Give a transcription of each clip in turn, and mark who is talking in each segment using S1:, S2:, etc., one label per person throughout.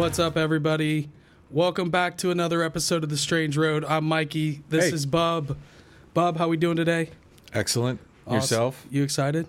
S1: What's up, everybody? Welcome back to another episode of The Strange Road. I'm Mikey. This
S2: Hey.
S1: is Bub. Bub, how are we doing today?
S2: Excellent.
S1: Awesome.
S2: Yourself?
S1: You excited?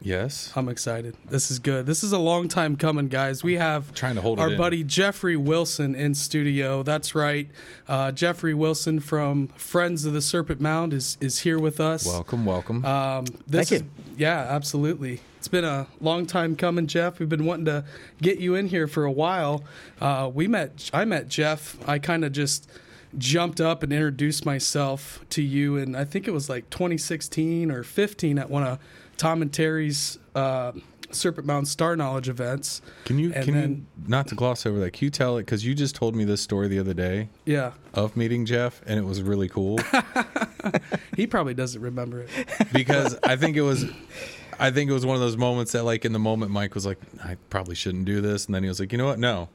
S2: Yes.
S1: I'm excited. This is good. This is a long time coming, guys. We have
S2: Trying to hold it
S1: our
S2: in.
S1: buddy Jeffrey Wilson in studio. That's right. Uh, Jeffrey Wilson from Friends of the Serpent Mound is is here with us.
S2: Welcome, welcome.
S1: Um, this
S3: Thank
S1: is, yeah, absolutely. It's been a long time coming, Jeff. We've been wanting to get you in here for a while. Uh, we met. I met Jeff. I kind of just jumped up and introduced myself to you, and I think it was like 2016 or 15 at one of Tom and Terry's uh, Serpent Mound Star Knowledge events.
S2: can you
S1: and
S2: can
S1: then-
S2: you not to gloss over that? Can you tell it because you just told me this story the other day
S1: Yeah,
S2: of meeting Jeff, and it was really cool
S1: he probably doesn't remember it.
S2: because I think it was. I think it was one of those moments that, like, in the moment, Mike was like, "I probably shouldn't do this," and then he was like, "You know what? No,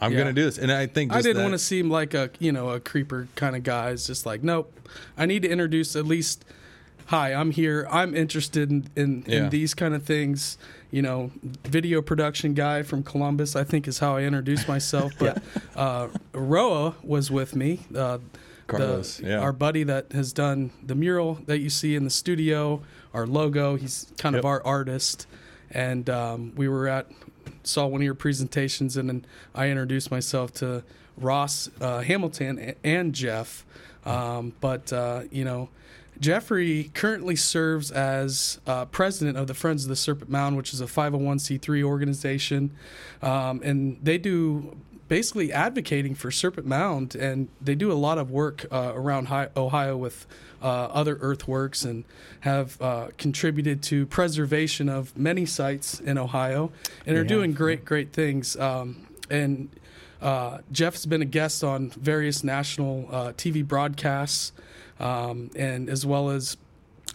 S2: I'm
S1: Yeah.
S2: going to do this." And I think
S1: I
S2: just
S1: didn't
S2: that-
S1: want to seem like a you know a creeper kind of guy. It's just like nope. I need to introduce at least. Hi, I'm here. I'm interested in in,
S2: Yeah.
S1: in these kind of things. You know, video production guy from Columbus. I think is how I introduced myself. But uh, Roa was with me. Uh,
S2: Carlos,
S1: the,
S2: yeah.
S1: our buddy that has done the mural that you see in the studio, our logo. He's kind
S2: Yep.
S1: of our artist, and um, we were at saw one of your presentations, and then I introduced myself to Ross uh, Hamilton and Jeff. Um, but uh, you know, Jeffrey currently serves as uh, president of the Friends of the Serpent Mound, which is a 501c3 organization, um, and they do basically advocating for Serpent Mound, and they do a lot of work uh, around Ohio with uh, other earthworks and have uh, contributed to preservation of many sites in Ohio, and they are
S3: They
S1: doing
S3: have,
S1: great, great things. Um, and uh, Jeff's been a guest on various national uh, TV broadcasts, um, and as well as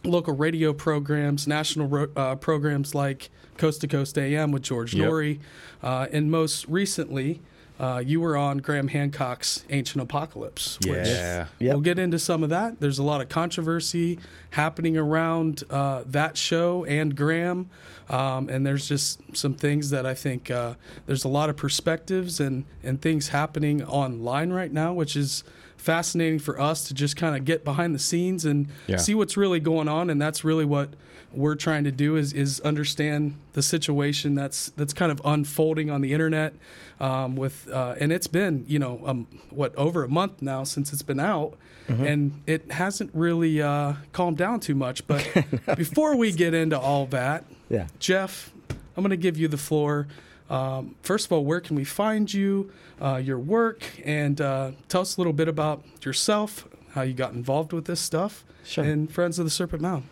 S1: local radio programs, national ro- uh, programs like Coast to Coast AM with George
S2: Yep.
S1: Noory, uh, and most recently, uh, you were on Graham Hancock's Ancient Apocalypse. which
S2: Yeah.
S3: Yep.
S1: We'll get into some of that. There's a lot of controversy happening around uh, that show and Graham. Um, and there's just some things that I think uh, there's a lot of perspectives and, and things happening online right now, which is fascinating for us to just kind of get behind the scenes and
S2: Yeah.
S1: see what's really going on. And that's really what we're trying to do is, is understand the situation that's that's kind of unfolding on the internet um, with uh, and it's been you know um, what over a month now since it's been out. And it hasn't really uh, calmed down too much but before we get into all that
S3: Yeah.
S1: jeff i'm going to give you the floor. Um, first of all where can we find you uh, your work? And uh, tell us a little bit about yourself how you got involved with this stuff.
S3: Sure.
S1: and friends of the serpent mound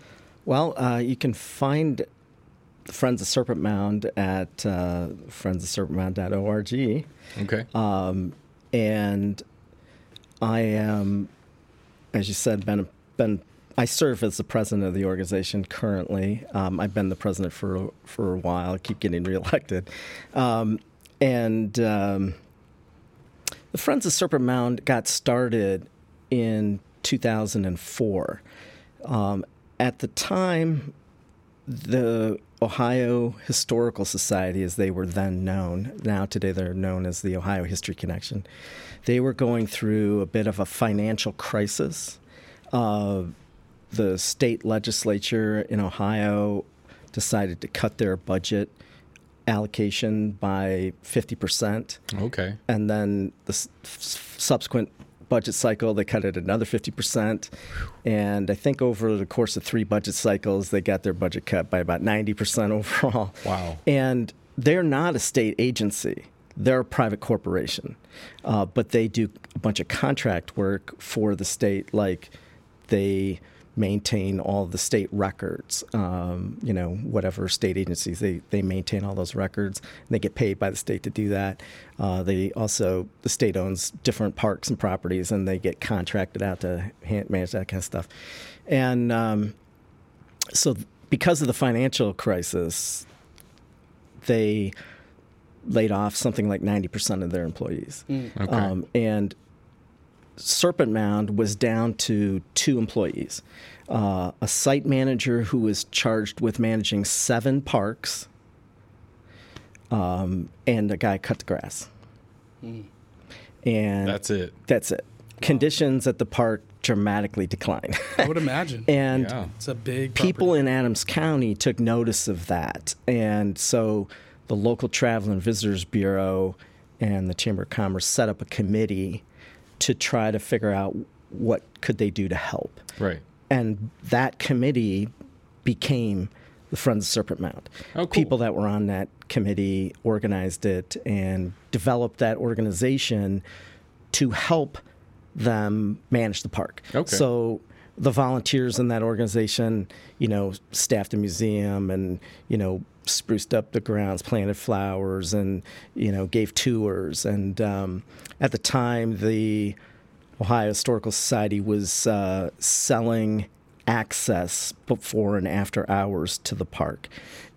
S3: Well, uh, you can find the Friends of Serpent Mound at uh, friendsofserpentmound.org.
S2: Okay.
S3: Um, and I am, as you said, been been I serve as the president of the organization currently. Um, I've been the president for for a while. I keep getting reelected, um, and um, the Friends of Serpent Mound got started in 2004. At the time, the Ohio Historical Society, as they were then known, now today they're known as the Ohio History Connection, they were going through a bit of a financial crisis. Uh, the state legislature in Ohio decided to cut their budget allocation by 50%
S2: Okay.
S3: and then the s- subsequent budget cycle they cut it another 50% and i think over the course of three budget cycles they got their budget cut by about 90% overall.
S2: Wow.
S3: and they're not a state agency. They're a private corporation. Uh, but they do a bunch of contract work for the state like they maintain all the state records. Um, you know, whatever state agencies they they maintain all those records. And they get paid by the state to do that. Uh, they also the state owns different parks and properties, and they get contracted out to manage that kind of stuff. And um, so, because of the financial crisis, they laid off something like ninety percent of their employees.
S2: Okay.
S3: Um, and Serpent Mound was down to two employees uh, a site manager who was charged with managing seven parks, um, and a guy cut the grass. And
S2: That's it.
S3: that's it. Conditions at the park dramatically declined.
S1: I would imagine.
S3: and
S2: Yeah.
S1: it's a big
S3: people
S1: property.
S3: in Adams County took notice of that. And so the local Travel and Visitors Bureau and the Chamber of Commerce set up a committee to try to figure out what could they do to help.
S2: Right.
S3: And that committee became the Friends of Serpent Mound.
S2: Oh, cool.
S3: People that were on that committee organized it and developed that organization to help them manage the park.
S2: Okay.
S3: So the volunteers in that organization, you know, staffed the museum and, you know, spruced up the grounds, planted flowers, and, you know, gave tours. And um, at the time, the Ohio Historical Society was uh, selling access before and after hours to the park.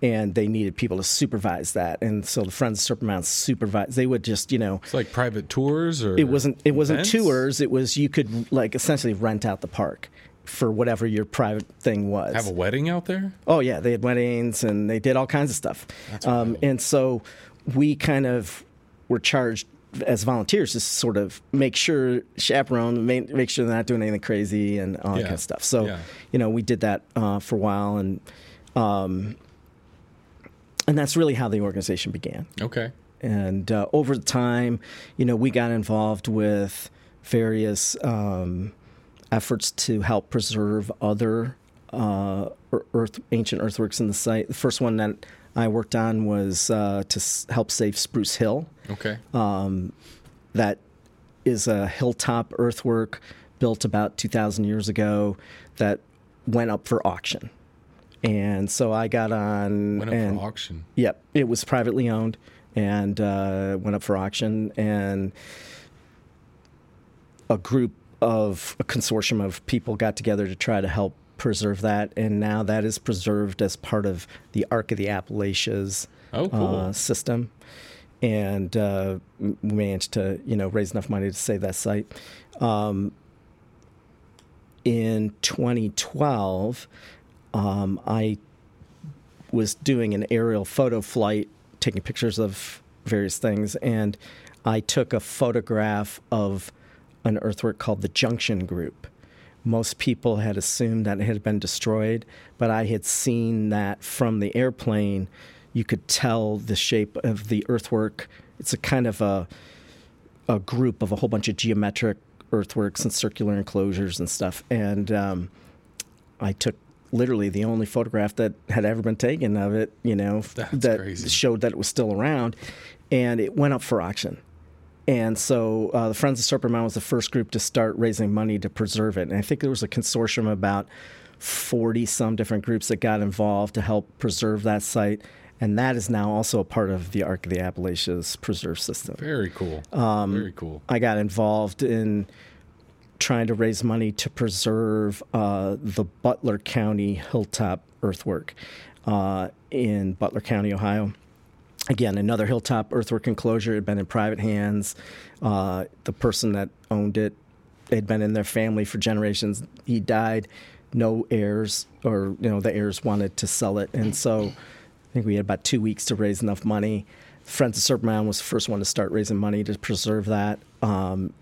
S3: And they needed people to supervise that. And so the Friends of Serpent supervised. They would just, you know,
S2: It's like private tours or
S3: it wasn't it wasn't tours. It was you could like essentially rent out the park for whatever your private thing was.
S2: Have a wedding out there?
S3: Oh yeah, they had weddings and they did all kinds of stuff. Um, and so we kind of were charged as volunteers to sort of make sure chaperone, make, make sure they're not doing anything crazy and all that kind of stuff. So
S2: Yeah.
S3: you know we did that uh, for a while and um, and that's really how the organization began.
S2: Okay.
S3: And uh, over time, you know, we got involved with various um, efforts to help preserve other uh, earth, ancient earthworks in the site. The first one that I worked on was uh, to s- help save Spruce Hill.
S2: Okay.
S3: Um, that is a hilltop earthwork built about 2,000 years ago that went up for auction. And so I got on
S2: Went up
S3: and
S2: for auction.
S3: Yep, it was privately owned and uh, went up for auction. And a group of a consortium of people got together to try to help preserve that. And now that is preserved as part of the Arc of the Appalachians
S2: Oh, cool.
S3: uh, system. And uh, we managed to, you know, raise enough money to save that site. Um, in 2012, um, I was doing an aerial photo flight, taking pictures of various things, and I took a photograph of an earthwork called the Junction Group. Most people had assumed that it had been destroyed, but I had seen that from the airplane. You could tell the shape of the earthwork. It's a kind of a a group of a whole bunch of geometric earthworks and circular enclosures and stuff. And um, I took literally the only photograph that had ever been taken of it, you know,
S2: That's
S3: that
S2: crazy.
S3: showed that it was still around. And it went up for auction. And so uh, the Friends of Serpent Mound was the first group to start raising money to preserve it. And I think there was a consortium of about 40 some different groups that got involved to help preserve that site. And that is now also a part of the Arc of the Appalachians preserve system.
S2: Very cool.
S3: Um,
S2: Very cool.
S3: I got involved in trying to raise money to preserve uh, the Butler County hilltop earthwork uh, in Butler County, Ohio. Again, another hilltop earthwork enclosure had been in private hands. Uh, the person that owned it had been in their family for generations. He died, no heirs, or you know the heirs wanted to sell it, and so I think we had about two weeks to raise enough money. Friends of Serpent Mound was the first one to start raising money to preserve that. Um,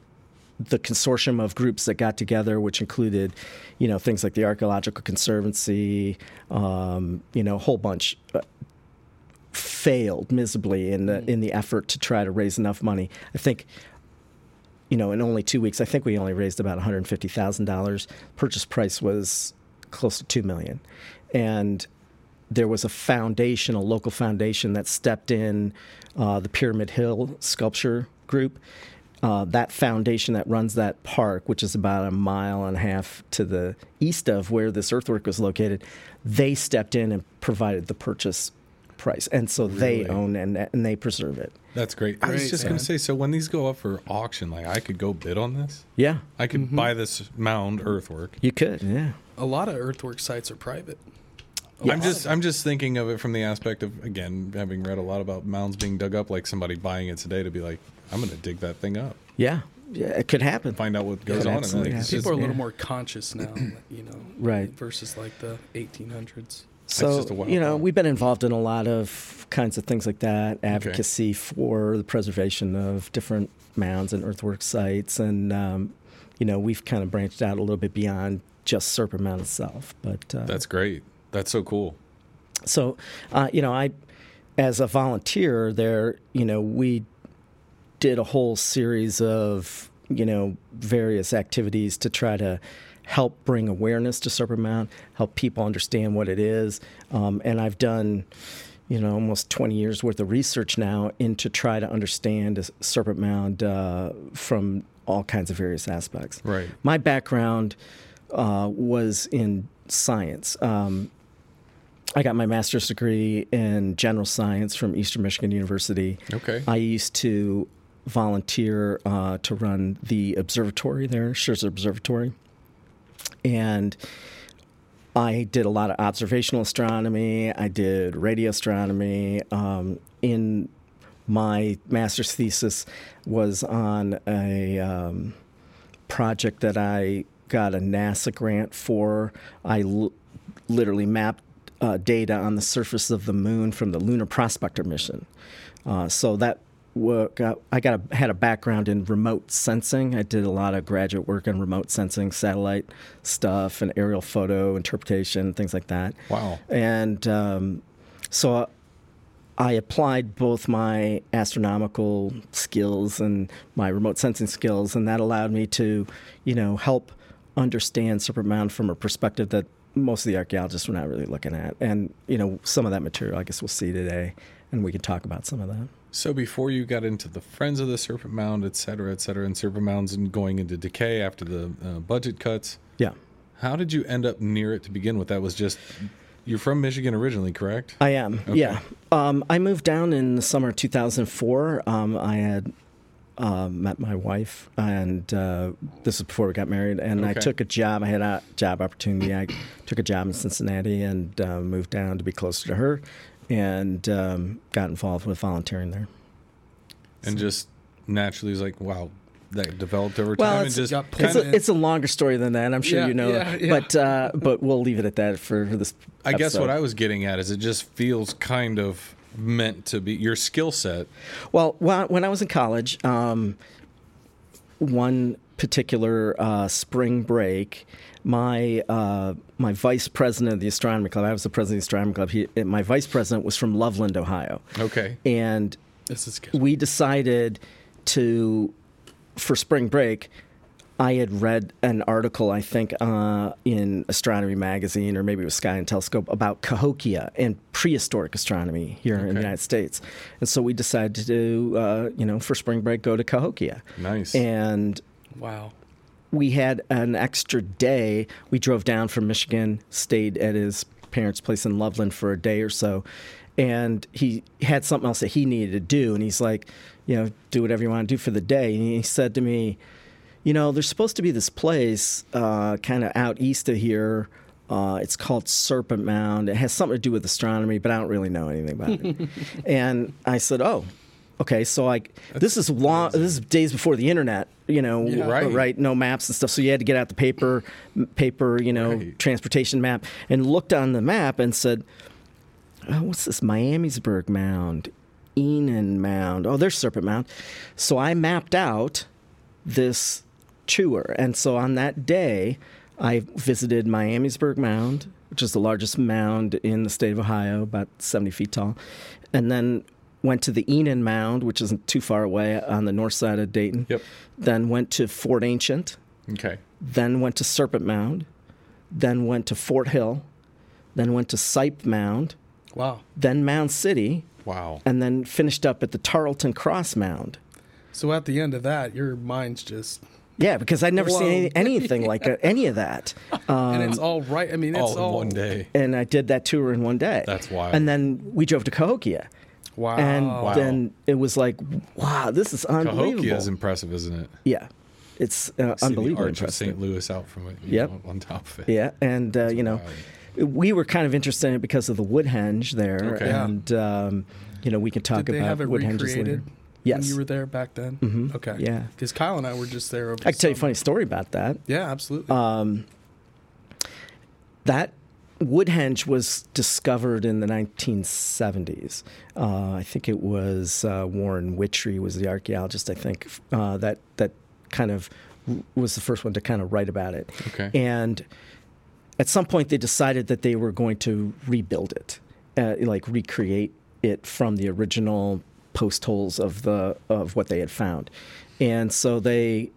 S3: the consortium of groups that got together, which included, you know, things like the Archaeological Conservancy, um, you know, a whole bunch, uh, failed miserably in the in the effort to try to raise enough money. I think, you know, in only two weeks, I think we only raised about one hundred fifty thousand dollars. Purchase price was close to two million, and there was a foundation, a local foundation that stepped in, uh, the Pyramid Hill Sculpture Group. Uh, that foundation that runs that park, which is about a mile and a half to the east of where this earthwork was located, they stepped in and provided the purchase price, and so they own and and they preserve it.
S2: That's great. I was
S1: Great,
S2: just gonna say, so when these go up for auction, like I could go bid on this.
S3: Yeah,
S2: I could
S1: Mm-hmm.
S2: buy this mound earthwork.
S3: you could. Yeah,
S1: A lot of earthwork sites are private. A
S2: I'm just I'm just thinking of it from the aspect of again having read a lot about mounds being dug up, like somebody buying it today to be like, I'm going to dig that thing up,
S3: yeah, yeah. It could happen.
S2: find out what goes
S3: could
S2: on in
S3: absolutely
S2: it.
S1: people
S2: just-
S1: are a little
S3: yeah.
S1: more conscious now, you know,
S3: Right.
S1: versus like the 1800s.
S3: So
S2: just a wild
S3: you know, we've been involved in a lot of kinds of things like that, advocacy for the preservation of different mounds and earthwork sites, and um, you know, we've kind of branched out a little bit beyond just Serpent Mound itself. But uh,
S2: That's great. That's so cool.
S3: so, uh, you know, I, as a volunteer there, you know, we did a whole series of, you know, various activities to try to help bring awareness to Serpent Mound, help people understand what it is. Um, and I've done, you know, almost 20 years worth of research now into try to understand Serpent Mound uh, from all kinds of various aspects.
S2: Right.
S3: My background uh, was in science. Um, I got my master's degree in general science from Eastern Michigan University.
S2: Okay.
S3: I used to volunteer uh, to run the observatory there, Sherzer Observatory. And I did a lot of observational astronomy. I did radio astronomy. Um, in my master's thesis was on a um, project that I got a NASA grant for. I l- literally mapped uh, data on the surface of the moon from the Lunar Prospector mission. Uh, so that work, I got a, had a background in remote sensing. I did a lot of graduate work in remote sensing, satellite stuff, and aerial photo interpretation, things like that.
S2: Wow.
S3: And um, so I applied both my astronomical skills and my remote sensing skills, and that allowed me to, you know, help understand Serpent Mound from a perspective that most of the archaeologists were not really looking at. And, you know, some of that material I guess we'll see today, and we can talk about some of that.
S2: So before you got into the Friends of the Serpent Mound, et cetera, et cetera, and Serpent Mounds and going into decay after the uh, budget cuts,
S3: Yeah.
S2: how did you end up near it to begin with? That was just you're from Michigan originally, correct?
S3: I am.
S2: Okay.
S3: Yeah. Um, I moved down in the summer of 2004. Um, I had uh, met my wife, and uh, this is before we got married. And I took a job. I had a job opportunity. I took a job in Cincinnati and uh, moved down to be closer to her, and um, got involved with volunteering there.
S2: and just naturally was like, wow, that developed over time
S3: Well,
S2: and
S3: it's-
S2: just
S1: got
S3: It's
S1: Kinda-
S3: a, it's a longer story than that. I'm sure
S1: Yeah,
S3: you know,
S1: yeah, yeah.
S3: but uh, but we'll leave it at that for, for this.
S2: I guess what. I was getting at is it just feels kind of meant to be your skill set.
S3: Well, when I was in college, um, one particular uh, spring break, my uh, my vice president of the astronomy club, I was the president of the astronomy club. He, my vice president was from Loveland, Ohio,
S2: Okay.
S3: and
S1: This is good.
S3: we decided to for spring break i had read an article i think uh, in astronomy magazine or maybe it was sky and telescope about cahokia and prehistoric astronomy here in the united states and so we decided to uh, you know for spring break go to cahokia
S2: Nice.
S3: and
S1: Wow.
S3: We had an extra day. We drove down from Michigan, stayed at his parents' place in Loveland for a day or so, and he had something else that he needed to do. And he's like, you know, do whatever you want to do for the day. And he said to me, you know, there's supposed to be this place uh, kind of out east of here. Uh, it's called Serpent Mound. It has something to do with astronomy, but I don't really know anything about it. and I said, oh. Okay, so like this is long. This is days before the internet, you know,
S1: Yeah.
S2: Uh, right.
S3: right? No maps and stuff. So you had to get out the paper, paper, you know,
S2: Right.
S3: transportation map, and looked on the map and said, oh, "What's this? Miamisburg Mound, Enon Mound. Oh, there's Serpent Mound." So I mapped out this tour, and so on that day, I visited Miamisburg Mound, which is the largest mound in the state of Ohio, about 70 feet tall, and then went to the Enon Mound, which isn't too far away on the north side of Dayton.
S2: Yep.
S3: Then went to Fort Ancient,
S2: Okay.
S3: then went to Serpent Mound, then went to Fort Hill, then went to Seip Mound,
S1: Wow.
S3: then Mound City,
S2: Wow.
S3: and then finished up at the Tarleton Cross Mound.
S1: So at the end of that, your mind's just,
S3: Yeah, because I'd never
S1: Whoa.
S3: seen any, anything like uh, any of that. Um,
S1: and it's all right. I mean, it's
S2: All
S1: all,
S2: in one day.
S3: and I did that tour in one day.
S2: That's wild.
S3: And then we drove to Cahokia.
S1: Wow.
S3: And
S2: Wow.
S3: then it was like, wow, this is unbelievable.
S2: Cahokia is impressive, isn't it?
S3: yeah, it's uh,
S2: See
S3: unbelievably
S2: the arch of. St. Louis out from it.
S3: Yep.
S2: know, on top of it.
S3: Yeah, and uh, you know, we were kind of interested in it because of the Woodhenge there,
S2: Okay.
S3: And um, you know, we can talk
S1: Did
S3: about
S1: have it
S3: Woodhenges later.
S1: when
S3: Yes,
S1: you were there back then?
S3: Mhm.
S1: Okay.
S3: Yeah.
S1: Because Kyle and I were just there over
S3: I can tell you a funny story about that.
S1: Yeah, absolutely.
S3: Um, that Woodhenge was discovered in the 1970s. Uh, I think it was uh, Warren Wittry was the archaeologist. I think uh, that that kind of was the first one to kind of write about it.
S2: Okay.
S3: And at some point, they decided that they were going to rebuild it, uh, like recreate it from the original post holes of the of what they had found, and so they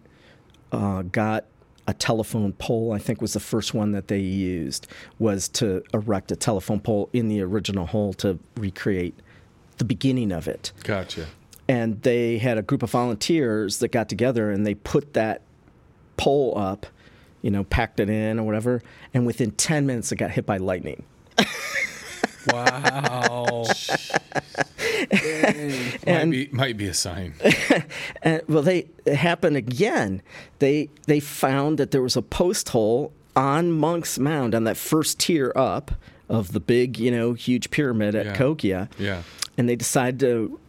S3: uh, got a telephone pole. I think was the first one that they used was to erect a telephone pole in the original hole to recreate the beginning of it
S2: Gotcha.
S3: and they had a group of volunteers that got together and they put that pole up, you know, packed it in or whatever, and within 10 minutes it got hit by lightning.
S1: Wow.
S2: Might
S3: And-
S2: be might be a sign.
S3: And, uh, well, they it happened again. They they found that there was a post hole on Monk's Mound on that first tier up of the big, you know, huge pyramid at
S2: Yeah.
S3: Cahokia.
S2: Yeah.
S3: and they decided to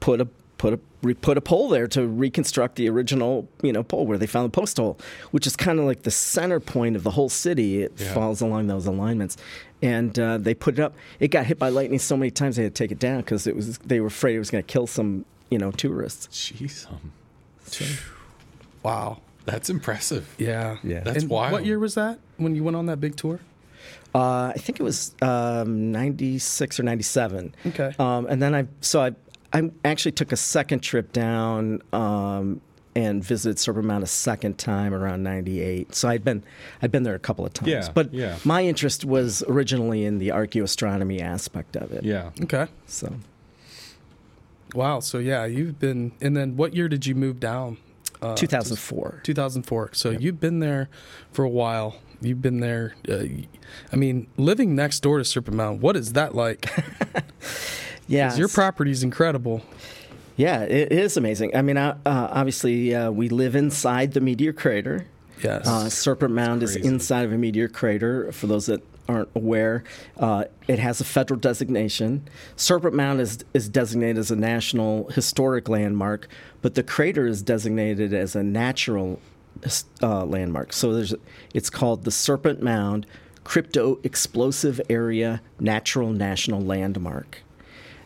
S3: put a put a re, put a pole there to reconstruct the original you know pole where they found the post hole, which is kind of like the center point of the whole city. It
S2: Yeah.
S3: falls along those alignments, and uh, they put it up. It got hit by lightning so many times they had to take it down because it was they were afraid it was going to kill some you know tourists.
S2: Jeez, um,
S1: wow.
S2: that's impressive.
S1: Yeah.
S3: Yeah.
S2: That's
S1: and
S2: wild.
S1: What year was that when you went on that big tour?
S3: Uh, I think it was um, ninety six or ninety seven.
S1: Okay.
S3: Um, and then I so I I actually took a second trip down um, and visited Serpent Mound a second time around '98. So I'd been I'd been there a couple of times.
S2: Yeah,
S3: but
S2: yeah.
S3: my interest was originally in the archaeoastronomy aspect of it.
S2: Yeah.
S1: Okay.
S3: So
S1: Wow. So yeah, you've been. And then what year did you move down? Uh,
S3: 2004.
S1: 2004. So you've been there for a while. You've been there. Uh, I mean, living next door to Serpent Mound. What is that like?
S3: Yeah,
S1: Your property is incredible.
S3: yeah, it is amazing. I mean, uh, uh, obviously, uh, we live inside the meteor crater.
S1: Yes.
S3: Uh, Serpent Mound is inside of a meteor crater. For those that aren't aware, uh, it has a federal designation. Serpent Mound is is designated as a national historic landmark, but the crater is designated as a natural uh, landmark. So there's it's called the Serpent Mound Crypto Explosive Area Natural National Landmark.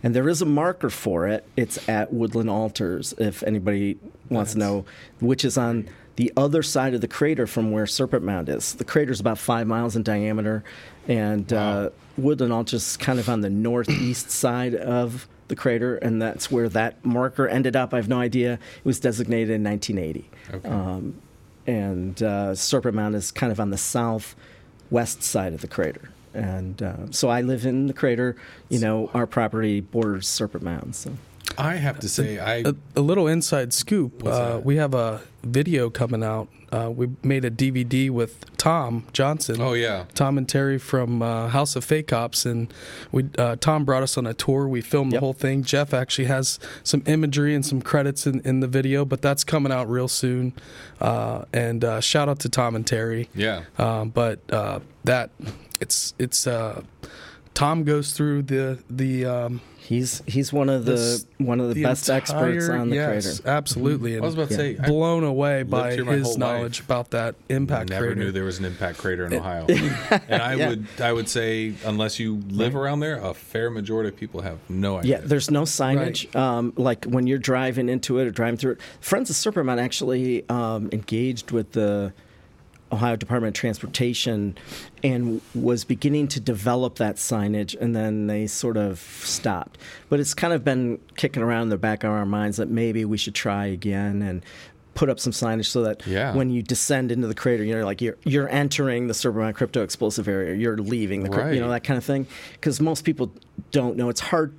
S3: And there is a marker for it. It's at Woodland Altars, if anybody wants to know, which is on the other side of the crater from where Serpent Mound is. The crater is about five miles in diameter, and uh, Woodland Altars is kind of on the northeast side of the crater, and that's where that marker ended up. I have no idea. It was designated in 1980.
S2: Okay.
S3: Um, and uh, Serpent Mound is kind of on the southwest side of the crater. And uh, so I live in the crater. You know, our property borders Serpent Mound. So
S2: I have to say, I
S1: a, a little inside scoop. Uh, we have a video coming out. Uh, we made a DVD with Tom Johnson.
S2: oh yeah,
S1: Tom and Terry from uh, House of Fake Ops, and we uh, Tom brought us on a tour. We filmed the whole thing. Jeff actually has some imagery and some credits in, in the video, but that's coming out real soon. Uh, and uh, shout out to Tom and Terry.
S2: yeah.
S1: Um, but uh, that it's it's uh, Tom goes through the the um,
S3: he's he's one of the
S1: This-
S3: one of the, best experts on the
S1: yes,
S3: crater.
S1: Absolutely, and
S2: I was about to
S3: Yeah.
S2: say,
S1: blown away by his knowledge
S2: life.
S1: about that impact crater.
S2: I never
S1: crater.
S2: knew there was an impact crater in Ohio. and I
S3: Yeah.
S2: would I would say unless you live around there, a fair majority of people have no idea.
S3: Yeah, there's no signage. Um, like when you're driving into it or driving through it. Friends of Serpent Mound actually um, engaged with the Ohio Department of Transportation and was beginning to develop that signage, and then they sort of stopped. But it's kind of been kicking around in the back of our minds that maybe we should try again and put up some signage so that
S2: Yeah.
S3: when you descend into the crater, you're like you're you're entering the Mound crypto explosive area, you're leaving the crypto, you know that kind of thing. Because most people don't know. It's hard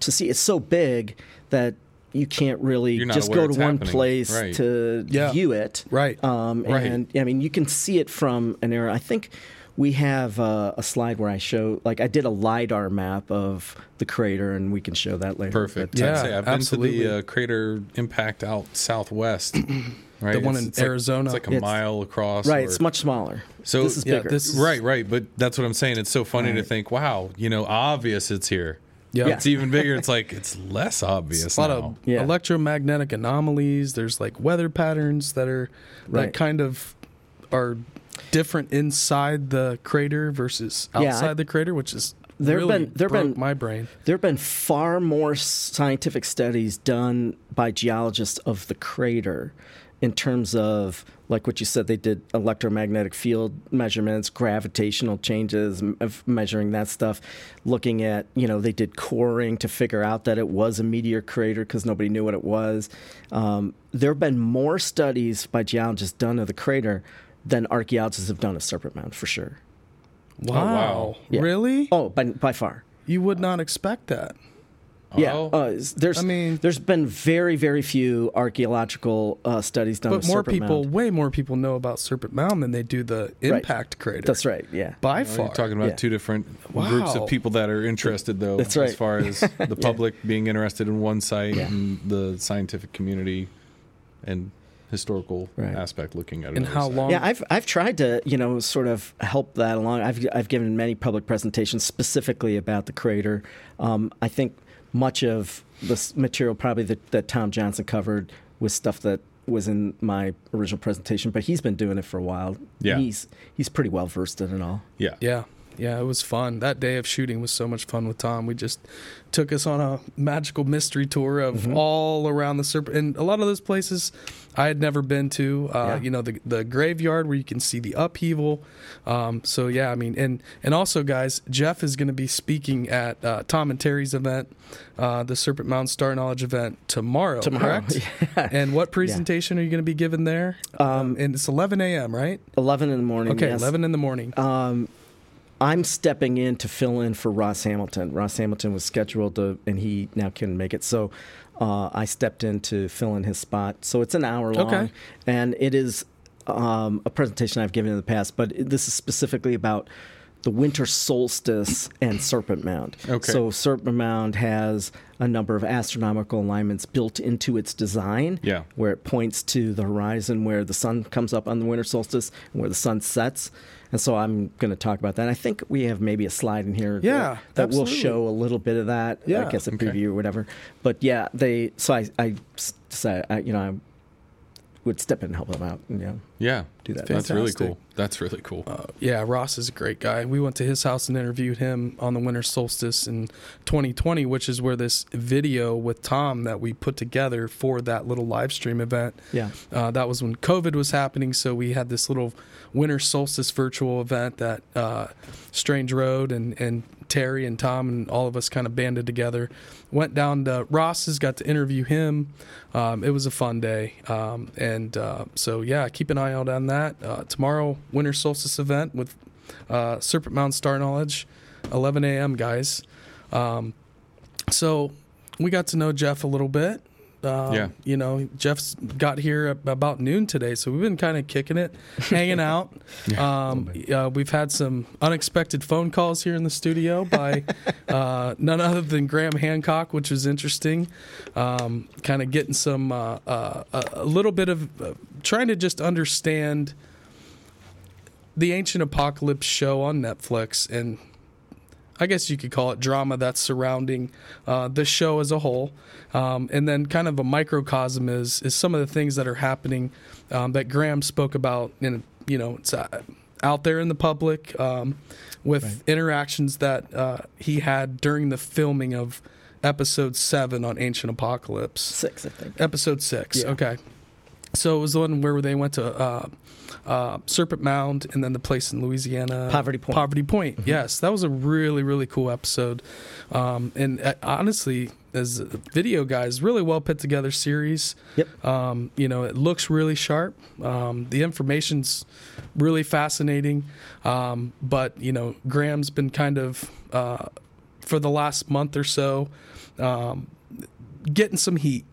S3: to see. It's so big that you can't really just go to one
S2: happening.
S3: place
S2: Right.
S3: to
S1: Yeah.
S3: view it.
S1: Right.
S3: Um,
S2: Right.
S3: And I mean, you can see it from an area. I think we have uh, a slide where I show, like, I did a lidar map of the crater, and we can show that later.
S2: Perfect.
S3: But,
S1: Yeah,
S2: I'd say I've
S1: absolutely.
S2: been to the uh, crater impact out southwest. Right,
S1: The one
S2: It's-
S1: in
S2: it's like-
S1: Arizona.
S2: it's like a
S3: It's-
S2: mile across.
S3: right.
S2: or-
S3: It's much smaller.
S2: So-
S3: this is
S1: Yeah,
S3: bigger.
S1: this is-
S2: Right, right. But that's what I'm saying. It's so funny to think, wow, you know, obvious it's here.
S1: Yeah.
S2: It's even bigger. It's like it's less obvious
S1: It's a lot
S2: now.
S1: of
S3: Yeah.
S1: electromagnetic anomalies. There's like weather patterns that are that kind of are different inside the crater versus
S3: Yeah,
S1: outside
S3: I-
S1: the crater, which is
S3: There have
S1: really
S3: been- there
S1: broke
S3: been-
S1: my brain.
S3: There have been far more scientific studies done by geologists of the crater in terms of, like what you said, they did electromagnetic field measurements, gravitational changes, m- measuring that stuff, looking at, you know, they did coring to figure out that it was a meteor crater because nobody knew what it was. Um, there have been more studies by geologists done of the crater than archaeologists have done of Serpent Mound, for sure.
S1: Wow,
S2: wow.
S3: Yeah.
S1: really?
S3: Oh, by, by far.
S1: You would not expect that.
S3: Yeah,
S2: Oh.
S3: uh, there's
S1: I mean-
S3: there's been very very few archaeological uh, studies done.
S1: But
S3: of
S1: more
S3: Serpent
S1: people,
S3: Mound.
S1: way more people know about Serpent Mound than they do the impact crater.
S3: That's right. Yeah.
S1: By
S2: Oh,
S1: far.
S2: You're talking about
S3: Yeah.
S2: two different
S1: Wow.
S2: groups of people that are interested, though.
S3: That's right.
S2: As far as the public being interested in one site
S3: Yeah.
S2: and the scientific community and historical
S3: Right.
S2: aspect looking at it.
S1: and how long?
S3: Yeah, I've I've tried to you know sort of help that along. I've I've given many public presentations specifically about the crater. Um, I think much of the material probably that, that Tom Johnson covered was stuff that was in my original presentation, but he's been doing it for a while.
S2: Yeah.
S3: he's he's pretty well versed in it all.
S2: Yeah.
S1: Yeah. Yeah, it was fun. That day of shooting was so much fun with Tom. We just took us on a magical mystery tour of
S3: Mm-hmm.
S1: all around the serpent and a lot of those places I had never been to. Uh,
S3: Yeah.
S1: You know, the the graveyard where you can see the upheaval. Um, so yeah, I mean, and and also guys, Jeff is going to be speaking at uh, Tom and Terry's event, uh, the Serpent Mound Star Knowledge event tomorrow.
S3: Tomorrow,
S1: correct?
S3: yeah.
S1: And what presentation are you going to be giving there?
S3: Um,
S1: and it's 11 a.m. Right?
S3: Eleven in the morning.
S1: Okay,
S3: yes.
S1: 11 in the morning.
S3: Um, I'm stepping in to fill in for Ross Hamilton. Ross Hamilton was scheduled to, and he now couldn't make it. So uh, I stepped in to fill in his spot. So it's an hour long,
S1: Okay.
S3: and it is um, a presentation I've given in the past, but this is specifically about the winter solstice and Serpent Mound.
S2: Okay.
S3: So Serpent Mound has a number of astronomical alignments built into its design
S2: Yeah.
S3: where it points to the horizon where the sun comes up on the winter solstice and where the sun sets. And so I'm going to talk about that. I think we have maybe a slide in here
S1: Yeah,
S3: that, that will show a little bit of that.
S1: Yeah,
S3: I guess a
S2: okay.
S3: preview or whatever. But yeah, they. So I, decided, I, you know, I would step in and help them out. And, you know,
S2: Yeah.
S3: Do that.
S2: That's really cool. That's really cool.
S1: Uh, yeah, Ross is a great guy. We went to his house and interviewed him on the winter solstice in 2020, which is where this video with Tom that we put together for that little live stream event.
S3: yeah.
S1: Uh, that was when COVID was happening, so we had this little winter solstice virtual event that uh, Strange Road and, and Terry and Tom and all of us kind of banded together. Went down to Ross's, got to interview him. Um, it was a fun day, um, and uh, so yeah, keep an eye out on that. Uh, tomorrow, winter solstice event with uh, Serpent Mound Star Knowledge, 11 a.m. Guys. Um, so we got to know Jeff a little bit. Um,
S2: Yeah.
S1: You know, Jeff's got here about noon today, so we've been kind of kicking it, hanging out. um, uh, we've had some unexpected phone calls here in the studio by uh, none other than Graham Hancock, which was interesting. Um, kind of getting some, uh, uh, a little bit of uh, trying to just understand the Ancient Apocalypse show on Netflix and I guess you could call it drama that's surrounding uh, the show as a whole, um, and then kind of a microcosm is is some of the things that are happening um, that Graham spoke about. In you know, it's uh, out there in the public um, with
S3: Right.
S1: interactions that uh, he had during the filming of episode seven on Ancient Apocalypse.
S3: Six, I think.
S1: Episode six.
S3: Yeah.
S1: Okay. So it was the one where they went to uh, uh, Serpent Mound and then the place in Louisiana,
S3: Poverty Point.
S1: Poverty Point. Yes, that was a really really cool episode. Um, and uh, honestly, as a video guys, really well put together series.
S3: Yep.
S1: Um, you know, it looks really sharp. Um, the information's really fascinating. Um, but you know, Graham's been kind of uh, for the last month or so um, getting some heat.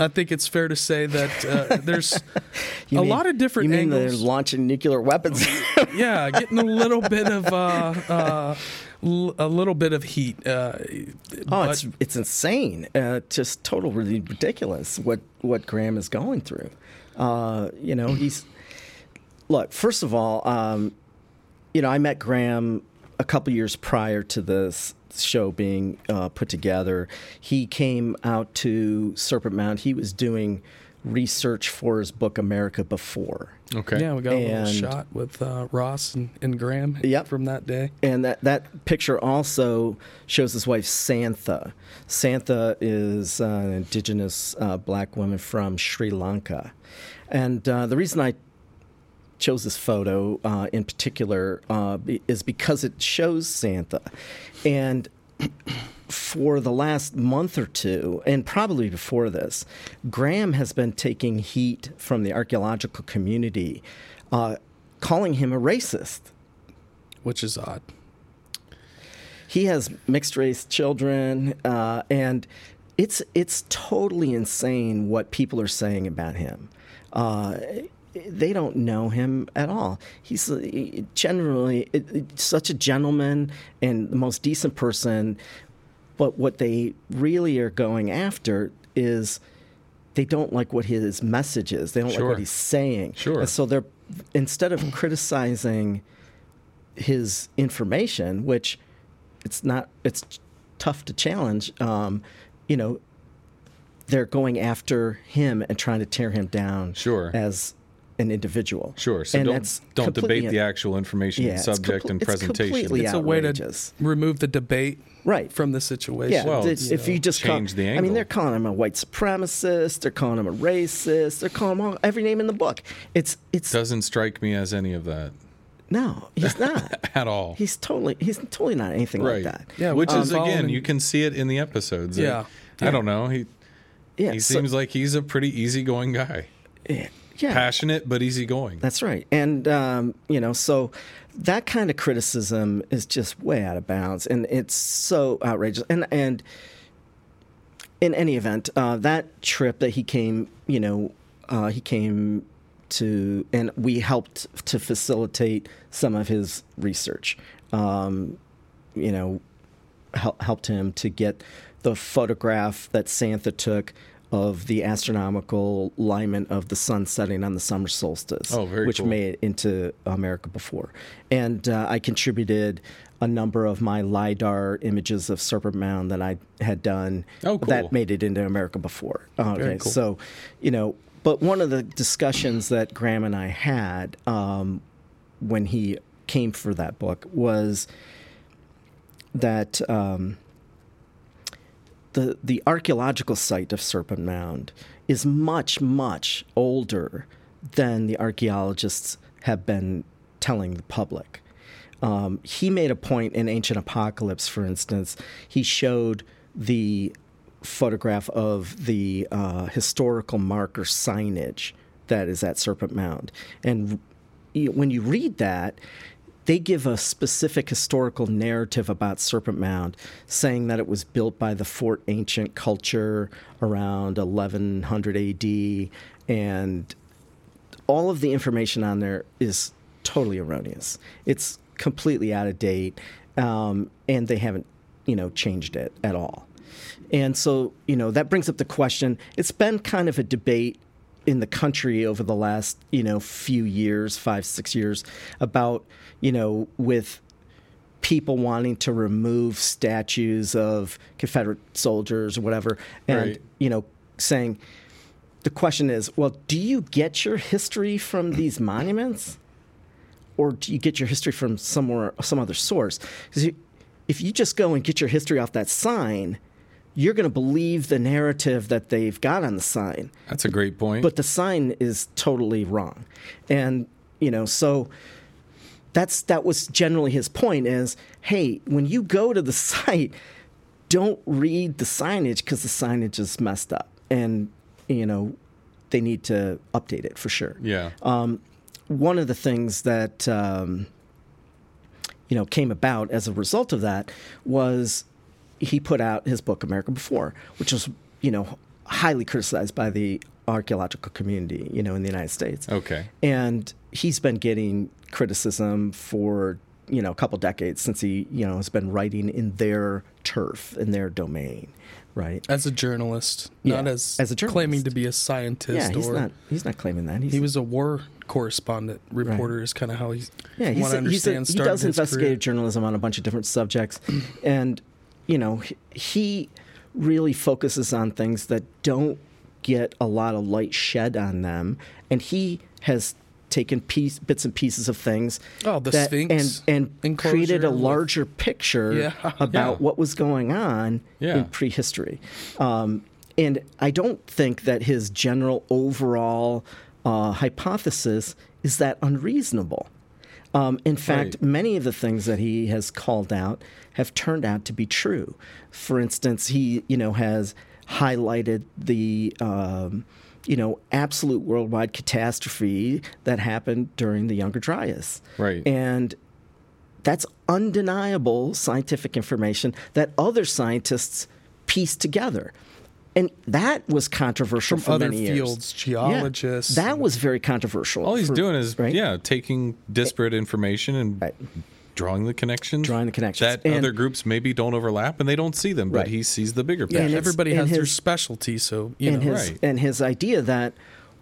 S1: I think it's fair to say that uh, there's
S3: You
S1: a
S3: mean-
S1: lot of different
S3: You mean
S1: angles.
S3: they're launching nuclear weapons?
S1: yeah, getting a little bit of uh, uh, l- a little bit of heat. Uh,
S3: Oh, it's it's insane. Uh, just totally ridiculous what what Graham is going through. Uh, you know, he's look. First of all, um, you know, I met Graham a couple years prior to this show being uh, put together. He came out to Serpent Mound. He was doing research for his book America Before.
S2: Okay.
S1: Yeah, we got a little shot with uh, Ross and, and Graham
S3: Yep.
S1: from that day.
S3: And that, that picture also shows his wife, Santha. Santha is uh, an indigenous uh, black woman from Sri Lanka. And uh, the reason I chose this photo uh, in particular uh, is because it shows Santha. And for the last month or two, and probably before this, Graham has been taking heat from the archaeological community, uh, calling him a racist.
S1: which is odd.
S3: he has mixed race children, uh, and it's it's totally insane what people are saying about him. Uh, they don't know him at all. He's uh, generally it- such a gentleman and the most decent person, but what they really are going after is they don't like what his message is. They don't like what he's saying.
S2: Sure.
S3: And so they're instead of criticizing his information, which it's not it's tough to challenge. Um, you know, they're going after him and trying to tear him down.
S2: Sure.
S3: As an individual.
S2: Sure. So
S3: And
S2: don't don't debate the actual information,
S3: Yeah, it's
S2: subject,
S3: comple-
S2: and
S3: it's
S2: presentation.
S3: completely
S1: It's a way to remove the debate
S3: Right.
S1: from the situation.
S3: Yeah,
S2: Well,
S3: th- if you just call,
S2: change the
S3: I mean, they're calling him a white supremacist. They're calling him a racist. They're calling him all, every name in the book. It's it's
S2: Doesn't strike me as any of that
S3: no, he's not.
S2: at all.
S3: he's totally he's totally not anything
S2: right.
S3: like that.
S1: Yeah,
S2: Which
S1: um,
S2: is again, you can see it in the episodes.
S1: Yeah.
S2: I don't know. He
S3: Yeah,
S2: he
S3: so-
S2: seems like he's a pretty easygoing guy.
S3: yeah, yeah.
S2: Passionate but easygoing.
S3: That's right. And, um, you know, so that kind of criticism is just way out of bounds. And it's so outrageous. And, and in any event, uh, that trip that he came, you know, uh, he came to, and we helped to facilitate some of his research. Um, you know, hel- helped him to get the photograph that Santha took of the astronomical alignment of the sun setting on the summer solstice,
S2: Oh, very
S3: which
S2: cool.
S3: made it into America before. And uh, I contributed a number of my LIDAR images of Serpent Mound that I had done
S2: Oh, cool.
S3: that made it into America before. Okay,
S1: cool.
S3: so, you know, but one of the discussions that Graham and I had um, when he came for that book was that um, the the archaeological site of Serpent Mound is much much older than the archaeologists have been telling the public. Um, he made a point in Ancient Apocalypse, for instance. He showed the photograph of the uh, historical marker signage that is at Serpent Mound, and when you read that, they give a specific historical narrative about Serpent Mound, saying that it was built by the Fort Ancient culture around 1100 AD, and all of the information on there is totally erroneous. It's completely out of date, um, and they haven't, you know, changed it at all. And so, you know, that brings up the question. It's been kind of a debate in the country over the last, you know, few years, five, six years, about, you know, with people wanting to remove statues of Confederate soldiers or whatever, and,
S2: Right.
S3: you know, saying, the question is, well, do you get your history from these monuments? or do you get your history from somewhere some other source because if you just go and get your history off that sign you're going to believe the narrative that they've got on the sign
S2: That's a great point.
S3: but the sign is totally wrong and you know so that's that was generally his point is hey when you go to the site don't read the signage because the signage is messed up and you know they need to update it for sure
S2: yeah.
S3: um, one of the things that um, you know came about as a result of that was he put out his book America Before, which was you know highly criticized by the archaeological community, you know, in the United States.
S2: okay.
S3: And he's been getting criticism for you know a couple decades since he you know has been writing in their turf in their domain, right?
S1: As a journalist,
S3: Yeah,
S1: not as,
S3: as a journalist.
S1: claiming to be a scientist.
S3: Yeah, he's
S1: or
S3: not he's not claiming that. He's,
S1: he was a war correspondent reporter. Is kind of how he's.
S3: Yeah, he's
S1: what I
S3: a, he's a, he does investigative
S1: career.
S3: journalism on a bunch of different subjects, and you know he, really focuses on things that don't get a lot of light shed on them, and he has taken piece, bits and pieces of things
S1: Oh, the
S3: that,
S1: Sphinx
S3: and, and created a
S1: enclosure with-
S3: larger picture
S1: Yeah.
S3: about
S2: Yeah.
S3: what was going on
S2: Yeah.
S3: in prehistory. Um, and I don't think that his general overall uh, hypothesis is that unreasonable. Um, in fact,
S2: Right.
S3: many of the things that he has called out have turned out to be true. For instance, he you know has highlighted the um, you know absolute worldwide catastrophe that happened during the Younger Dryas,
S2: Right.
S3: And that's undeniable scientific information that other scientists pieced together. And that was controversial
S1: From
S3: for
S1: other
S3: many years.
S1: fields,
S3: Yeah.
S1: geologists.
S3: that was very controversial.
S2: All he's
S3: for-
S2: doing is
S3: right?
S2: yeah, taking disparate information and
S3: Right.
S2: drawing the connections.
S3: Drawing the connections.
S2: that
S3: And-
S2: other groups maybe don't overlap and they don't see them, but he sees the bigger
S1: yeah,
S3: And
S2: picture.
S3: it's-
S1: everybody
S3: and
S1: has their specialty, so you
S3: and
S1: know.
S3: his
S2: right.
S3: and his idea that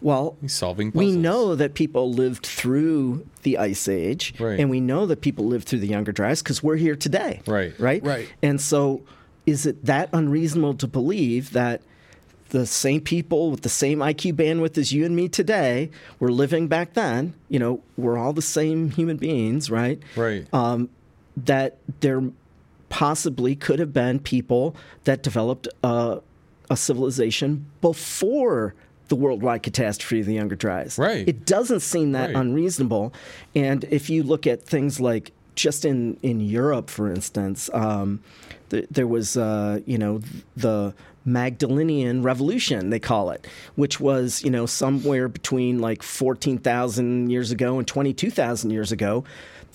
S3: well
S2: He's solving
S3: we know that people lived through the ice age
S2: Right.
S3: and we know that people lived through the younger dryas because we're here today
S2: Right.
S3: right
S1: Right.
S3: and so is it that unreasonable to believe that the same people with the same IQ bandwidth as you and me today were living back then, you know, we're all the same human beings, right?
S2: Right.
S3: um, that there possibly could have been people that developed a, a civilization before the worldwide catastrophe of the Younger Dryas.
S2: Right.
S3: It doesn't seem that
S2: Right.
S3: unreasonable. And if you look at things like just in, in Europe, for instance, um, th- there was, uh, you know, the Magdalenian Revolution, they call it, which was, you know, somewhere between like 14,000 years ago and 22,000 years ago.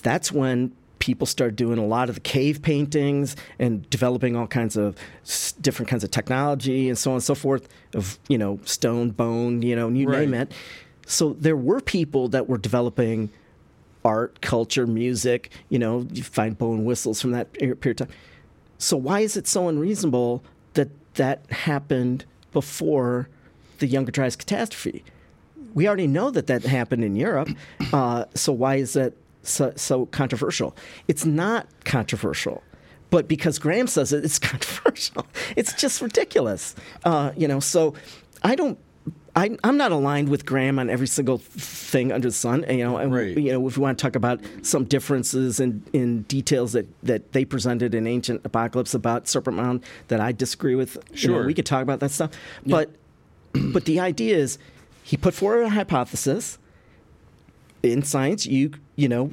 S3: That's when people started doing a lot of the cave paintings and developing all kinds of s- different kinds of technology and so on and so forth of, you know, stone, bone, you know, you name it. So there were people that were developing art, culture, music. You know, you find bone whistles from that period of time. So why is it so unreasonable that that happened before the Younger Dryas catastrophe? We already know that that happened in Europe. Uh, so why is that so, so controversial? It's not controversial. But because Graham says it, it's controversial. It's just ridiculous. Uh, you know, so I don't. I, I'm not aligned with Graham on every single thing under the sun. You know, and
S2: Right.
S3: you know, if we want to talk about some differences in, in details that, that they presented in Ancient Apocalypse about Serpent Mound that I disagree with, you know,
S2: Sure.
S3: we could talk about that stuff. But but the idea is, he put forward a hypothesis. In science, you you know,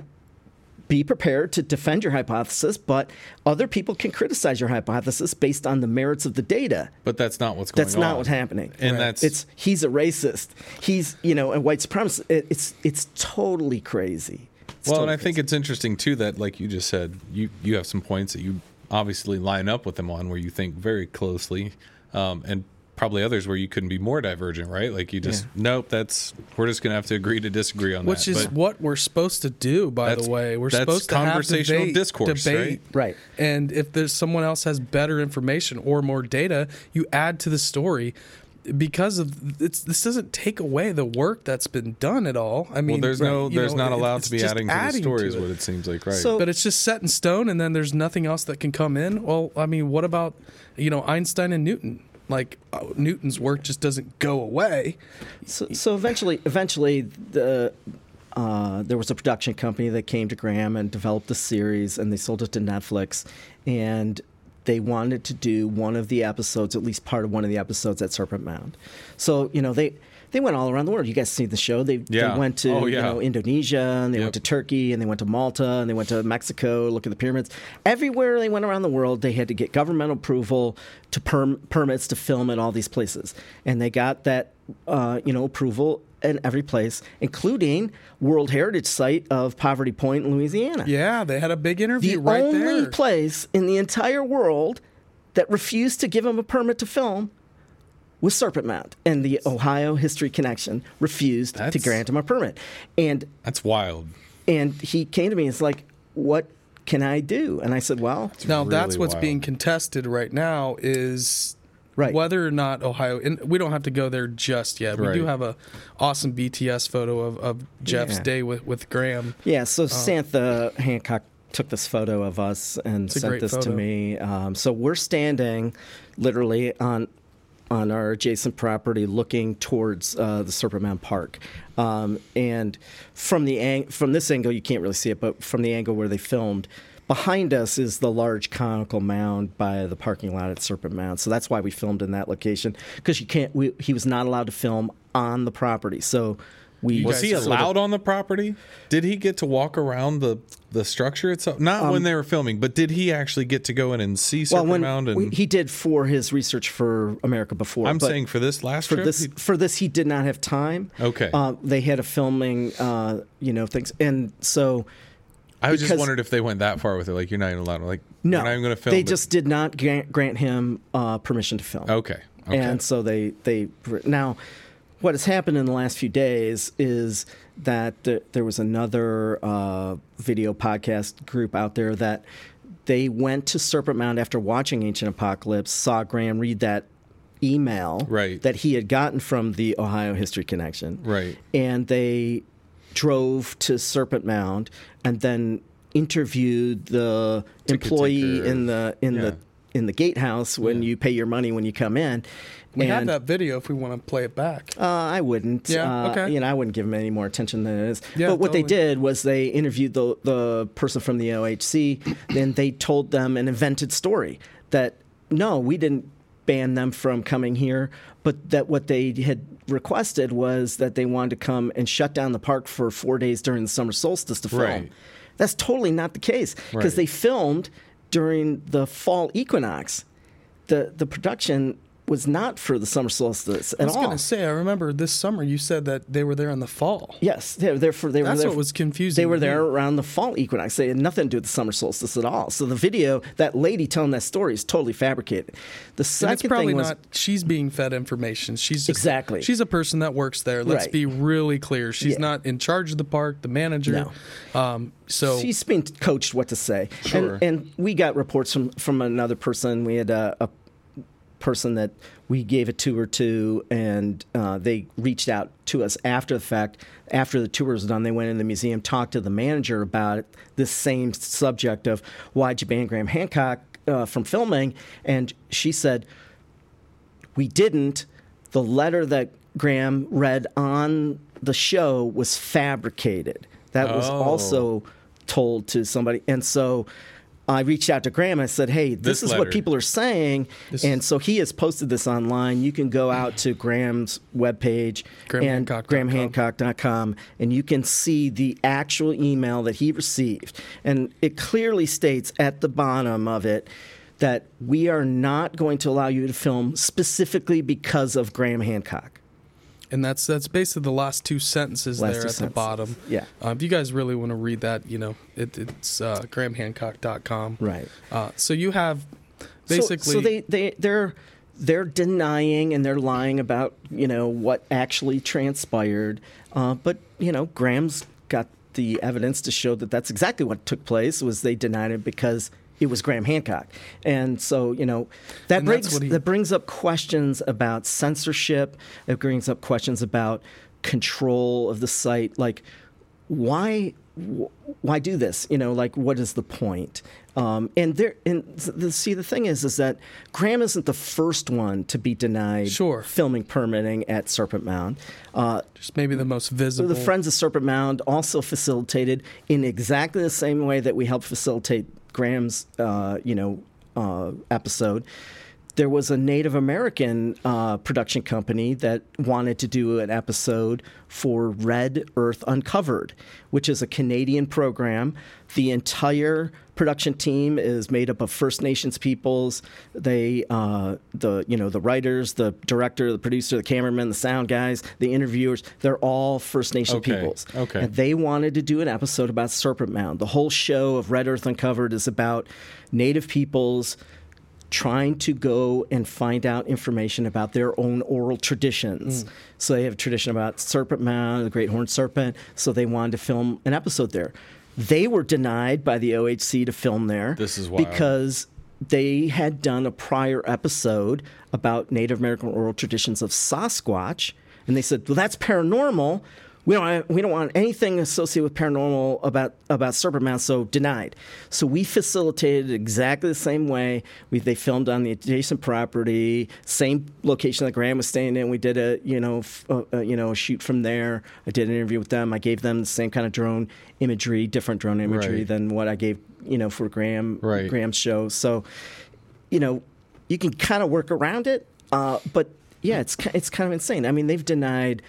S3: be prepared to defend your hypothesis, but other people can criticize your hypothesis based on the merits of the data.
S2: But that's not what's going
S3: That's
S2: on.
S3: not what's happening.
S2: And that's
S3: It's he's a racist. He's you know a white supremacist. It, it's it's totally crazy. It's
S2: well,
S3: totally
S2: and I think it's interesting too that, like you just said, you you have some points that you obviously line up with them on where you think very closely, um, and probably others where you couldn't be more divergent, right? Like you just nope, that's we're just gonna have to agree to disagree on that.
S1: Which is
S2: But
S1: what we're supposed to do, by the way. We're
S2: that's
S1: supposed to
S2: conversational
S1: have debate,
S2: discourse,
S1: debate,
S3: Right.
S1: And if there's someone else has better information or more data, you add to the story. Because of it's, this doesn't take away the work that's been done at all. I mean,
S2: well, there's no, there's
S1: know,
S2: not allowed
S1: it's
S2: to be
S1: just
S2: adding to the
S1: adding
S2: story, is
S1: it.
S2: what it seems like, right?
S3: So-
S1: but it's just set in stone and then there's nothing else that can come in well i mean what about you know einstein and newton like uh, newton's work just doesn't go away
S3: So, so eventually, eventually, the uh, there was a production company that came to Graham and developed the series, and they sold it to Netflix, and they wanted to do one of the episodes, at least part of one of the episodes at Serpent Mound. So you know they. They went all around the world. You guys see the show. They,
S2: Yeah.
S3: they went to
S2: Oh,
S3: you know Indonesia and they
S2: Yep.
S3: went to Turkey and they went to Malta and they went to Mexico. Look at the pyramids. Everywhere they went around the world, they had to get governmental approval to perm- permits to film at all these places, and they got that uh, you know approval in every place, including World Heritage Site of Poverty Point, in Louisiana.
S1: yeah they had a big
S3: the
S1: interview The
S3: only place in the entire world that refused to give them a permit to film was Serpent Mound, and the Ohio History Connection refused to grant him a permit. And
S2: that's wild.
S3: and he came to me. And It's like, what can I do? And I said, well,
S1: now that's what's
S2: wild.
S1: being contested right now is
S3: Right.
S1: whether or not ohio and we don't have to go there just yet we do have a awesome bts photo of, of jeff's
S3: Yeah.
S1: day with, with graham
S3: yeah. So Santha Hancock took this photo of us and sent
S1: great
S3: this to me. Um, so we're standing literally on on our adjacent property, looking towards uh, the Serpent Mound Park. Um, and from the ang- from this angle, you can't really see it, but from the angle where they filmed, behind us is the large conical mound by the parking lot at Serpent Mound. So that's why we filmed in that location because you can't. We, he was not allowed to film on the property. So we
S2: Was he
S3: so the-
S2: allowed on the property? Did he get to walk around the the structure itself? Not when they were filming, but did he actually get to go in and see
S3: Um, well,
S2: Serpent
S3: when
S2: Mound? And
S3: we- he did for his research for America Before.
S2: I'm saying for this last
S3: for
S2: trip,
S3: this
S2: he-
S3: for this he did not have time.
S2: Okay.
S3: uh, they had a filming, uh, you know, things, and so
S2: I was just wondered if they went that far with it. Like you're not even allowed. Like
S3: no,
S2: we're not even going to film.
S3: they
S2: but-
S3: just did not grant, grant him uh, permission to film.
S2: okay. Okay.
S3: And so they they now what has happened in the last few days is that th- there was another uh, video podcast group out there that they went to Serpent Mound after watching Ancient Apocalypse, saw Graham read that email
S2: Right.
S3: that he had gotten from the Ohio History Connection,
S2: Right.
S3: and they drove to Serpent Mound and then interviewed the
S2: Ticket
S3: employee
S2: taker.
S3: in the in
S2: Yeah.
S3: the in the gatehouse when
S2: Yeah.
S3: you pay your money when you come in.
S1: We have that video if we want to play it back.
S3: uh, I wouldn't.
S1: Yeah,
S3: uh,
S1: okay.
S3: You know, I wouldn't give them any more attention than it is.
S1: Yeah,
S3: but what they did was they interviewed the the person from the OHC, then they told them an invented story that no, we didn't ban them from coming here, but that what they had requested was that they wanted to come and shut down the park for four days during the summer solstice to film.
S2: Right.
S3: That's totally not the case because
S2: Right.
S3: they filmed during the fall equinox. The the production was not for the summer solstice at all.
S1: I was going to say, I remember this summer you said that they were there in the fall.
S3: Yes, they were there for. They
S1: That's
S3: were there
S1: what was confusing
S3: They were there around the fall equinox. They had nothing to do with the summer solstice at all. So the video, that lady telling that story, is totally fabricated. The
S1: And
S3: second
S1: it's probably
S3: thing was
S1: not. She's being fed information. She's just,
S3: Exactly.
S1: She's a person that works there. Let's
S3: Right.
S1: be really clear. She's
S3: Yeah.
S1: not in charge of the park. The manager. Um, so
S3: she's being coached what to say.
S2: Sure.
S3: And, and we got reports from from another person. We had a, a person that we gave a tour to, and uh, they reached out to us after the fact. After the tour was done, they went in the museum, talked to the manager about it, this same subject of why'd you Graham Hancock uh, from filming, and she said we didn't. The letter that Graham read on the show was fabricated. That was
S2: Oh.
S3: also told to somebody. And so I reached out to Graham. I said, hey, this,
S2: This
S3: is
S2: letter.
S3: what people are saying.
S1: This-
S3: and so he has posted this online. You can go out to Graham's webpage and
S1: GrahamHancock.com.
S3: grahamhancock.com and you can see the actual email that he received. And it clearly states at the bottom of it that we are not going to allow you to film specifically because of Graham Hancock.
S1: And that's that's basically the last two sentences
S3: Last
S1: there
S3: two
S1: at the bottom.
S3: Yeah.
S1: Uh, if you guys really want to read that, you know, it, it's uh, grahamhancock.com.
S3: Right.
S1: Uh, so you have
S3: So-
S1: basically.
S3: so, they they they're they're denying and they're lying about you know what actually transpired uh, but you know graham's got the evidence to show that that's exactly what took place was they denied it because it was graham hancock. And so you know that
S1: And
S3: brings
S1: he-
S3: that brings up questions about censorship. It brings up questions about control of the site. Like why wh- why do this you know like what is the point um, and there and the, see the thing is is that graham isn't the first one to be denied
S1: Sure.
S3: filming permitting at serpent mound uh,
S1: just maybe the most visible.
S3: the friends of serpent mound also facilitated in exactly the same way that we helped facilitate graham's uh, you know uh, episode there was a Native American uh, production company that wanted to do an episode for Red Earth Uncovered, which is a Canadian program. The entire production team is made up of First Nations peoples. They, uh, the you know, the writers, the director, the producer, the cameraman, the sound guys, the interviewers. They're all First Nation
S2: Okay,
S3: peoples.
S2: okay.
S3: And they wanted to do an episode about Serpent Mound. The whole show of Red Earth Uncovered is about Native peoples trying to go and find out information about their own oral traditions. Mm. So they have a tradition about Serpent Mound, the Great Horned Serpent. So they wanted to film an episode there. They were denied by the OHC to film there.
S2: This is wild.
S3: because they had done a prior episode about Native American oral traditions of Sasquatch, and they said, "Well, that's paranormal. We don't we don't want anything associated with paranormal about about Serpent Mound, so denied. So we facilitated exactly the same way. We they filmed on the adjacent property, same location that Graham was staying in. We did a you know f- uh, uh, you know a shoot from there. I did an interview with them. I gave them the same kind of drone imagery, different drone imagery
S2: Right.
S3: than what I gave you know for Graham
S2: Right.
S3: Graham's show. So you know you can kind of work around it, uh, but yeah, it's it's kind of insane. I mean, they've denied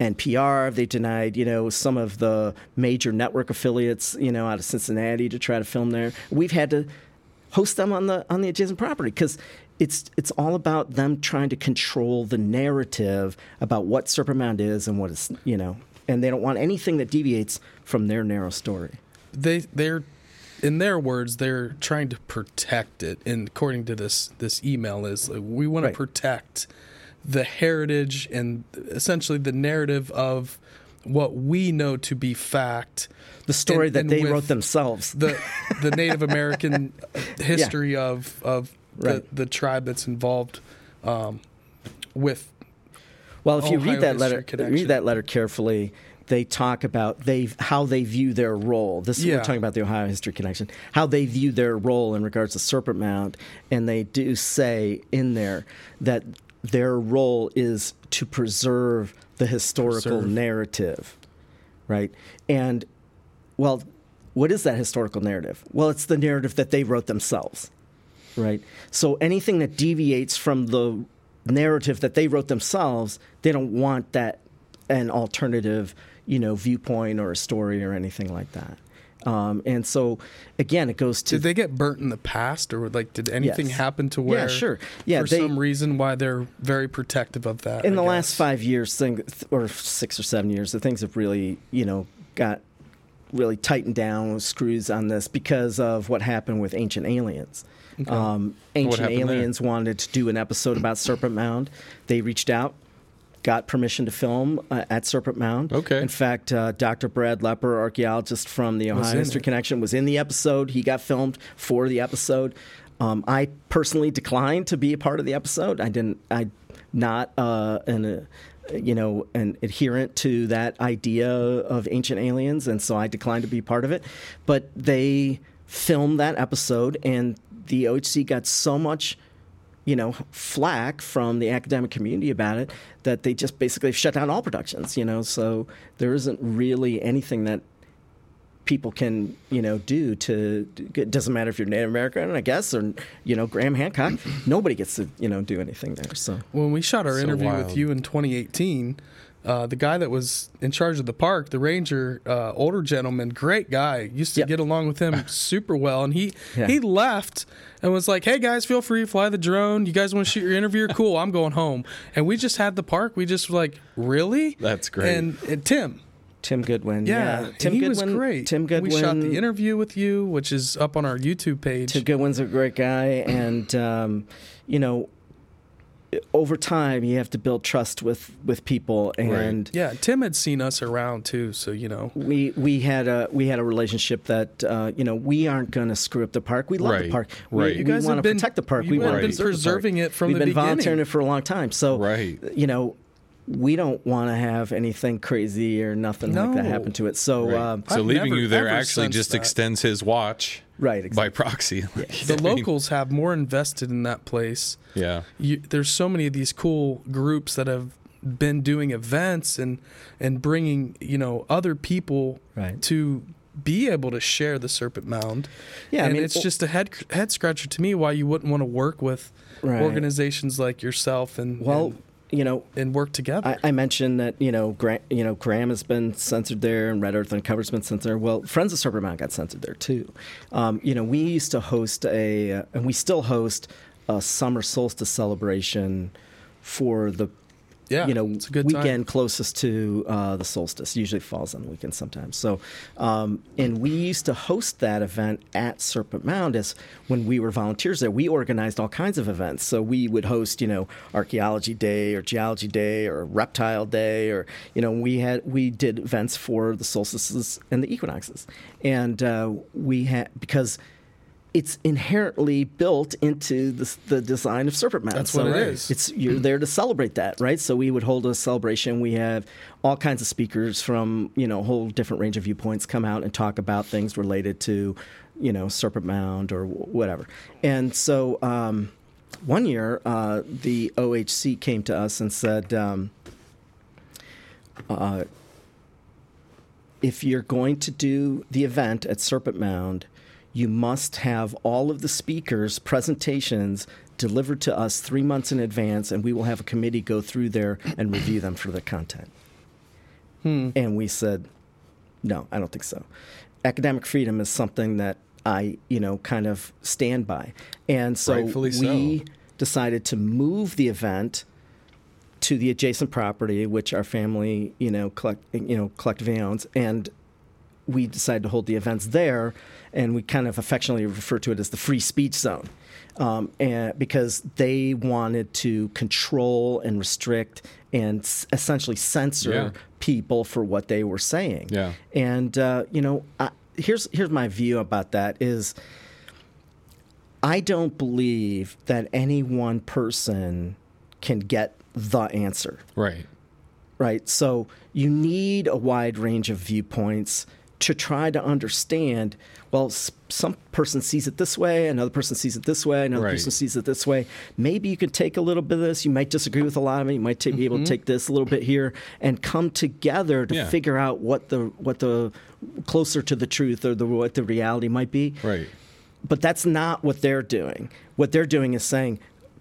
S3: NPR, they denied you know some of the major network affiliates you know out of Cincinnati to try to film there. We've had to host them on the on the adjacent property because. It's it's all about them trying to control the narrative about what Serpent Mound is and what it's you know, and they don't want anything that deviates from their narrow story.
S1: they they're in their words they're trying to protect it and according to this this email is like, we want
S3: Right.
S1: to protect the heritage and essentially the narrative of what we know to be fact
S3: The story
S1: And-
S3: that
S1: and
S3: they wrote themselves.
S1: the the Native American history of of
S3: Right.
S1: the, the tribe that's involved um, with
S3: Well, if you
S1: Ohio
S3: read that letter,
S1: Connection.
S3: read that letter carefully. They talk about they how they view their role. This
S1: Yeah.
S3: we're talking about the Ohio History Connection. How they view their role in regards to Serpent Mound, and they do say in there that their role is to preserve the historical
S1: Preserve.
S3: narrative, right? And well, what is that historical narrative? Well, it's the narrative that they wrote themselves right? So anything that deviates from the narrative that they wrote themselves, they don't want that an alternative, you know, viewpoint or a story or anything like that. Um, and so, again, it goes to
S1: did they get burnt in the past or like did anything
S3: Yes.
S1: happen to where?
S3: Yeah, sure. Yeah,
S1: for
S3: they-
S1: some reason why they're very protective of that
S3: in
S1: I
S3: the
S1: guess.
S3: last five years, thing or six or seven years, the things have really, you know, got really tightened down with screws on this because of what happened with Ancient Aliens. Um, Ancient
S2: happened there?
S3: Aliens wanted to do an episode about Serpent Mound. They reached out, got permission to film uh, at Serpent Mound.
S2: Okay.
S3: In fact, uh, Dr. Brad Lepper, archaeologist from the Ohio History
S1: it.
S3: Connection, was in the episode. He got filmed for the episode. Um, I personally declined to be a part of the episode. I didn't. I not uh, an. Uh, you know, an adherent to that idea of ancient aliens, and so I declined to be part of it. But they filmed that episode, and the OHC got so much you know, flack from the academic community about it that they just basically shut down all productions, you know. So there isn't really anything that people can, you know, do to it doesn't matter if you're Native American, I guess, or you know, Graham Hancock, nobody gets to, you know, do anything there. So
S1: when we shot our
S2: So
S1: interview
S2: wild.
S1: with you in 2018 uh, the guy that was in charge of the park, the ranger, uh, older gentleman, great guy, used to
S3: Yep.
S1: get along with him super well, and he
S3: Yeah.
S1: he left and was like, "Hey guys, feel free to fly the drone. You guys want to shoot your interview? Cool, I'm going home." And we just had the park. We just were like, "Really?
S2: That's great.
S1: And, and Tim,
S3: Tim Goodwin,
S1: yeah,
S3: yeah, Tim
S1: he
S3: Goodwin,
S1: was great.
S3: Tim Goodwin,
S1: We shot the interview with you, which is up on our YouTube page.
S3: Tim Goodwin's a great guy, and um, you know, over time you have to build trust with with people, and
S1: yeah, Tim had seen us around too, so you know.
S3: we we had a we had a relationship that uh, you know we aren't going to screw up the park. We love the park.
S2: right.
S3: We,
S2: You
S1: guys
S3: want to protect the park. We
S1: have
S3: want to
S2: been
S1: preserving it from
S3: We've
S1: the
S3: been volunteering it for a long time. So
S2: Right.
S3: you know. We don't want to have anything crazy or nothing like that happen to it. So,
S2: Right.
S3: um,
S2: so
S1: I've
S2: leaving
S1: never,
S2: you there actually just
S1: that.
S2: extends his watch
S3: right,
S2: by
S3: exactly.
S2: proxy.
S1: The locals have more invested in that place.
S2: Yeah.
S1: You, there's so many of these cool groups that have been doing events and and bringing you know other people
S3: Right.
S1: to be able to share the Serpent Mound.
S3: Yeah, I
S1: and
S3: mean,
S1: it's
S3: well-
S1: just a head head scratcher to me why you wouldn't want to work with
S3: Right.
S1: organizations like yourself and
S3: Well,
S1: and,
S3: you know,
S1: and work together.
S3: I, I mentioned that you know, Gra- you know, Graham has been censored there, and Red Earth Uncovered's been censored. there. Well, Friends of Serpent Mound got censored there too. Um, you know, we used to host a, uh, and we still host a summer solstice celebration for the
S1: yeah,
S3: you know
S1: it's a good time.
S3: weekend closest to uh, the solstice. Usually falls on the weekend sometimes. So, um, and we used to host that event at Serpent Mound as when we were volunteers there. We organized all kinds of events. So we would host, you know, archaeology day or geology day or reptile day, or you know, we had we did events for the solstices and the equinoxes, and uh, we had because it's inherently built into the, the design of Serpent Mound.
S1: That's what it is.
S3: It's you're there to celebrate that, right? So we would hold a celebration. We have all kinds of speakers from you know a whole different range of viewpoints come out and talk about things related to you know Serpent Mound or whatever. And so um, one year, uh, the OHC came to us and said. Um, uh, if you're going to do the event at Serpent Mound, you must have all of the speakers' presentations delivered to us three months in advance, and we will have a committee go through there and review them for the content. Hmm. And we said, no, I don't think so. Academic freedom is something that I, you know, kind of stand by. And so. we decided to move the event to the adjacent property, which our family, you know, collect, you know, collectively owns, and we decided to hold the events there, and we kind of affectionately refer to it as the free speech zone, um, and because they wanted to control and restrict and s- essentially censor
S2: Yeah.
S3: people for what they were saying.
S2: Yeah.
S3: And uh, you know, I, here's here's my view about that is. I don't believe that any one person can get the answer
S2: Right.
S3: right? So you need a wide range of viewpoints to try to understand. Well, s- some person sees it this way, another person sees it this way, another
S2: Right.
S3: person sees it this way. Maybe you can take a little bit of this. You might disagree with a lot of it. You might ta- be able to mm-hmm. take this a little bit here and come together to
S2: Yeah.
S3: figure out what the what the closer to the truth or the what the reality might be
S2: Right.
S3: but that's not what they're doing. What they're doing is saying,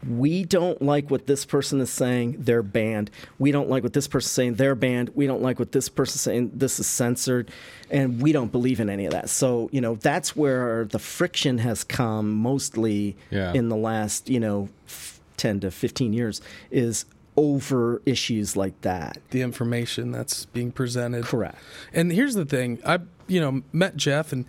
S3: we don't like what this person is saying, they're banned. We don't like what this person is saying, they're banned. We don't like what this person is saying, this is censored. And we don't believe in any of that. So, you know, that's where the friction has come mostly
S2: Yeah.
S3: in the last, you know, f- 10 to 15 years is over issues like that.
S1: the information that's being presented.
S3: Correct.
S1: And here's the thing: I, you know, met Jeff and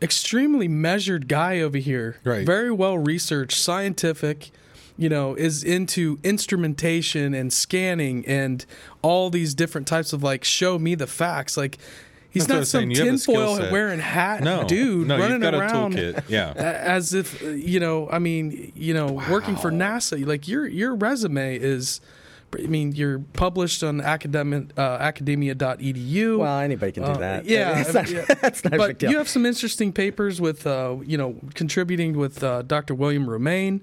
S1: extremely measured guy over here.
S2: Right.
S1: Very well researched, scientific. You know, is into instrumentation and scanning and all these different types of like show me the facts. Like he's
S2: That's
S1: not some
S2: saying, you have the skill
S1: tinfoil
S2: set.
S1: wearing hat
S2: No.
S1: dude
S2: No, you've
S1: running
S2: got a
S1: around
S2: toolkit. Yeah.
S1: as if you know. I mean, you know, working for NASA. Like your your resume is. I mean, you're published on academic uh, academia.edu.
S3: Well, anybody can do
S1: Uh,
S3: that.
S1: yeah,
S3: It's not-
S1: yeah.
S3: that's not a big
S1: but
S3: deal.
S1: you have some interesting papers with, uh, you know, contributing with uh, Dr. William Romain,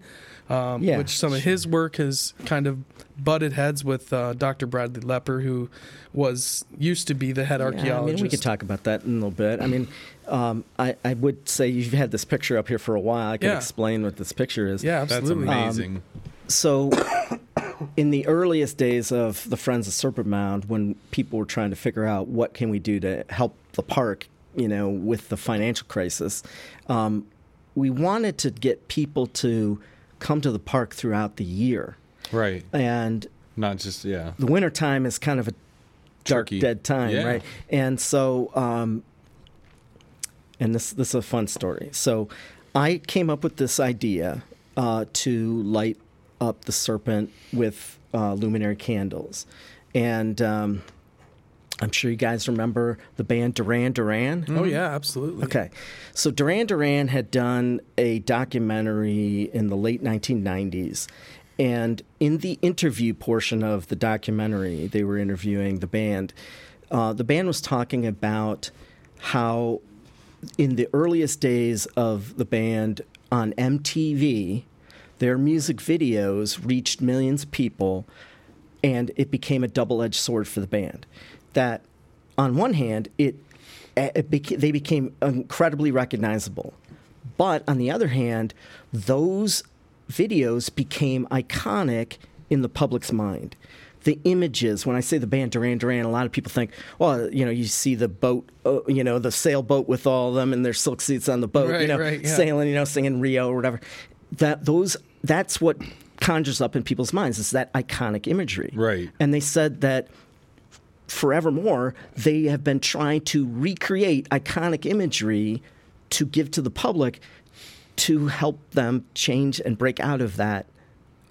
S1: um,
S3: Yeah.
S1: which some of his work has kind of butted heads with uh, Dr. Bradley Lepper, who was used to be the head
S3: Yeah,
S1: archaeologist.
S3: I mean, we could talk about that in a little bit. I mean, um, I, I would say you've had this picture up here for a while. I can
S1: Yeah.
S3: explain what this picture is.
S1: Yeah, absolutely.
S2: That's
S1: absolutely.
S2: amazing.
S3: So, in the earliest days of the Friends of Serpent Mound, when people were trying to figure out what can we do to help the park, you know, with the financial crisis, um, we wanted to get people to come to the park throughout the year.
S2: right.
S3: And
S2: Not just yeah.
S3: the winter time is kind of a dark dead time
S2: Yeah.
S3: right and so um and this this is a fun story so i came up with this idea uh, to light up the serpent with uh, luminary candles and um, i'm sure you guys remember the band duran duran
S1: oh, yeah, absolutely.
S3: Okay. So Duran Duran had done a documentary in the late 1990s. And in the interview portion of the documentary, they were interviewing the band. Uh, the band was talking about how, in the earliest days of the band on MTV, their music videos reached millions of people and it became a double-edged sword for the band. That, on one hand, it, it beca- they became incredibly recognizable, but on the other hand, those videos became iconic in the public's mind. The images, when I say the band Duran Duran, a lot of people think, well, you know, you see the boat, uh, you know, the sailboat with all of them and their silk suits on the boat, you know,
S1: right, yeah.
S3: sailing, you know, singing Rio or whatever. That those, that's what conjures up in people's minds is that iconic imagery.
S2: Right.
S3: And they said that forevermore, they have been trying to recreate iconic imagery to give to the public to help them change and break out of that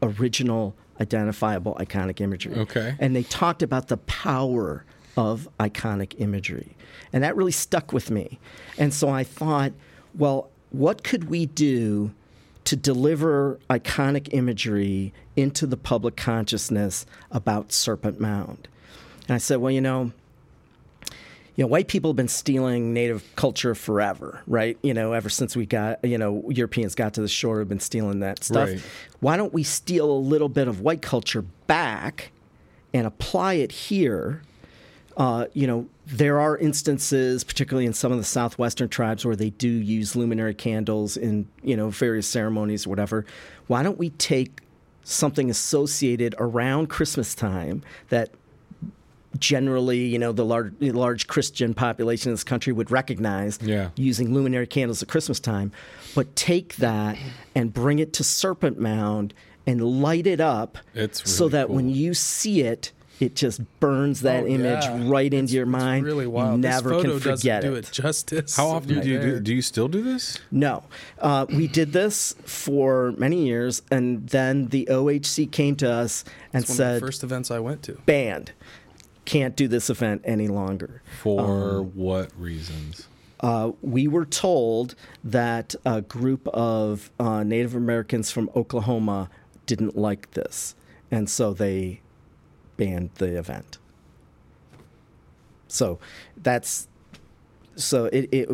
S3: original identifiable iconic imagery.
S2: Okay.
S3: And they talked about the power of iconic imagery. And that really stuck with me. And so I thought, well, what could we do to deliver iconic imagery into the public consciousness about Serpent Mound? And I said, well, you know, you know, white people have been stealing native culture forever, right? You know, ever since we got, you know, Europeans got to the shore, have been stealing that stuff.
S2: Right.
S3: Why don't we steal a little bit of white culture back and apply it here? Uh, you know, there are instances, particularly in some of the southwestern tribes, where they do use luminary candles in, you know, various ceremonies or whatever. Why don't we take something associated around Christmas time that generally, you know, the large, large Christian population in this country would recognize
S2: Yeah.
S3: using luminary candles at Christmas time, but take that and bring it to Serpent Mound and light it up
S2: It's
S3: so
S2: really
S3: that when you see it, it just burns that
S1: Oh,
S3: image
S1: yeah.
S3: right into your mind.
S1: Really
S3: You
S1: wild.
S3: never
S1: this photo
S3: can forget
S1: doesn't do
S3: it.
S1: it justice.
S2: How often
S1: Right
S2: do you do?
S1: there.
S2: Do you still do this?
S3: No, uh, we did this for many years, and then the OHC came to us and
S1: It's one of
S3: said,
S1: the first events I went to.
S3: "Banned, can't do this event any longer."
S2: For
S3: Um,
S2: what reasons?
S3: uh, we were told that a group of uh, Native Americans from Oklahoma didn't like this, and so they banned the event. So that's so it, it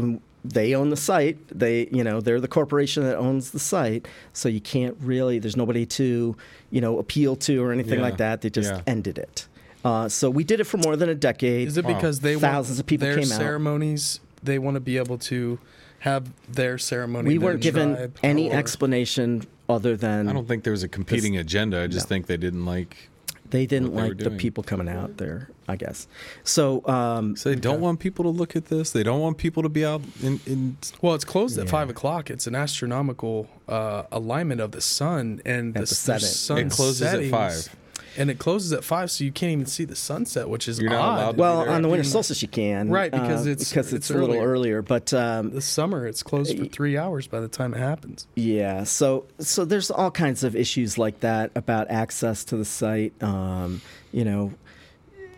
S3: they own the site. They you know they're the corporation that owns the site. So you can't really there's nobody to you know appeal to or anything
S2: Yeah.
S3: like that. They just
S2: Yeah.
S3: ended it. Uh, so we did it for more than a decade.
S1: Is it
S2: Wow.
S1: because they
S3: Thousands
S1: want
S3: of people
S1: their
S3: came out.
S1: ceremonies? They want to be able to have their ceremony.
S3: we weren't given any
S1: or-
S3: explanation other than
S2: I don't think there was a competing agenda. I just
S3: No.
S2: think they didn't like.
S3: they didn't
S2: what they
S3: like the
S2: doing.
S3: people coming out there. I guess so. Um,
S2: So they don't want people to look at this. They don't want people to be out in. in
S1: Well, it's closed at five o'clock. It's an astronomical uh, alignment of the sun and
S3: At
S1: the,
S3: the setting.
S1: sun
S2: It closes at five.
S1: And it closes at five, so you can't even see the sunset, which is
S2: You're not
S1: odd.
S2: allowed to
S3: well,
S2: there.
S3: on the winter solstice you can,
S1: Right, because
S3: uh,
S1: it's-
S3: because
S1: it's
S3: it's, a little
S1: earlier.
S3: earlier. But um,
S1: the summer, it's closed for three hours by the time it happens.
S3: Yeah, so so there's all kinds of issues like that about access to the site. Um, you know,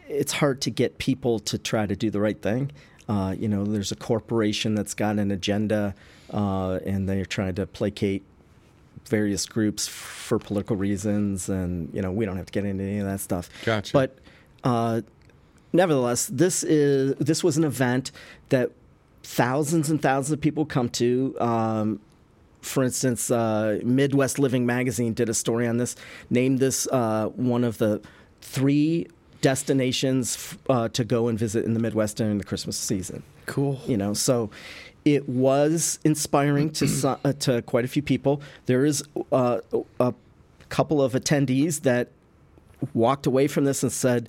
S3: it's hard to get people to try to do the right thing. Uh, you know, there's a corporation that's got an agenda, uh, and they're trying to placate various groups for political reasons, and you know, we don't have to get into any of that stuff.
S2: Gotcha.
S3: But uh, nevertheless, this is this was an event that thousands and thousands of people come to. Um, for instance, uh, Midwest Living Magazine did a story on this, named this uh, one of the three destinations f- uh, to go and visit in the Midwest during the Christmas season.
S1: Cool.
S3: You know, so it was inspiring to so- uh, to quite a few people. There is uh, a couple of attendees that walked away from this and said,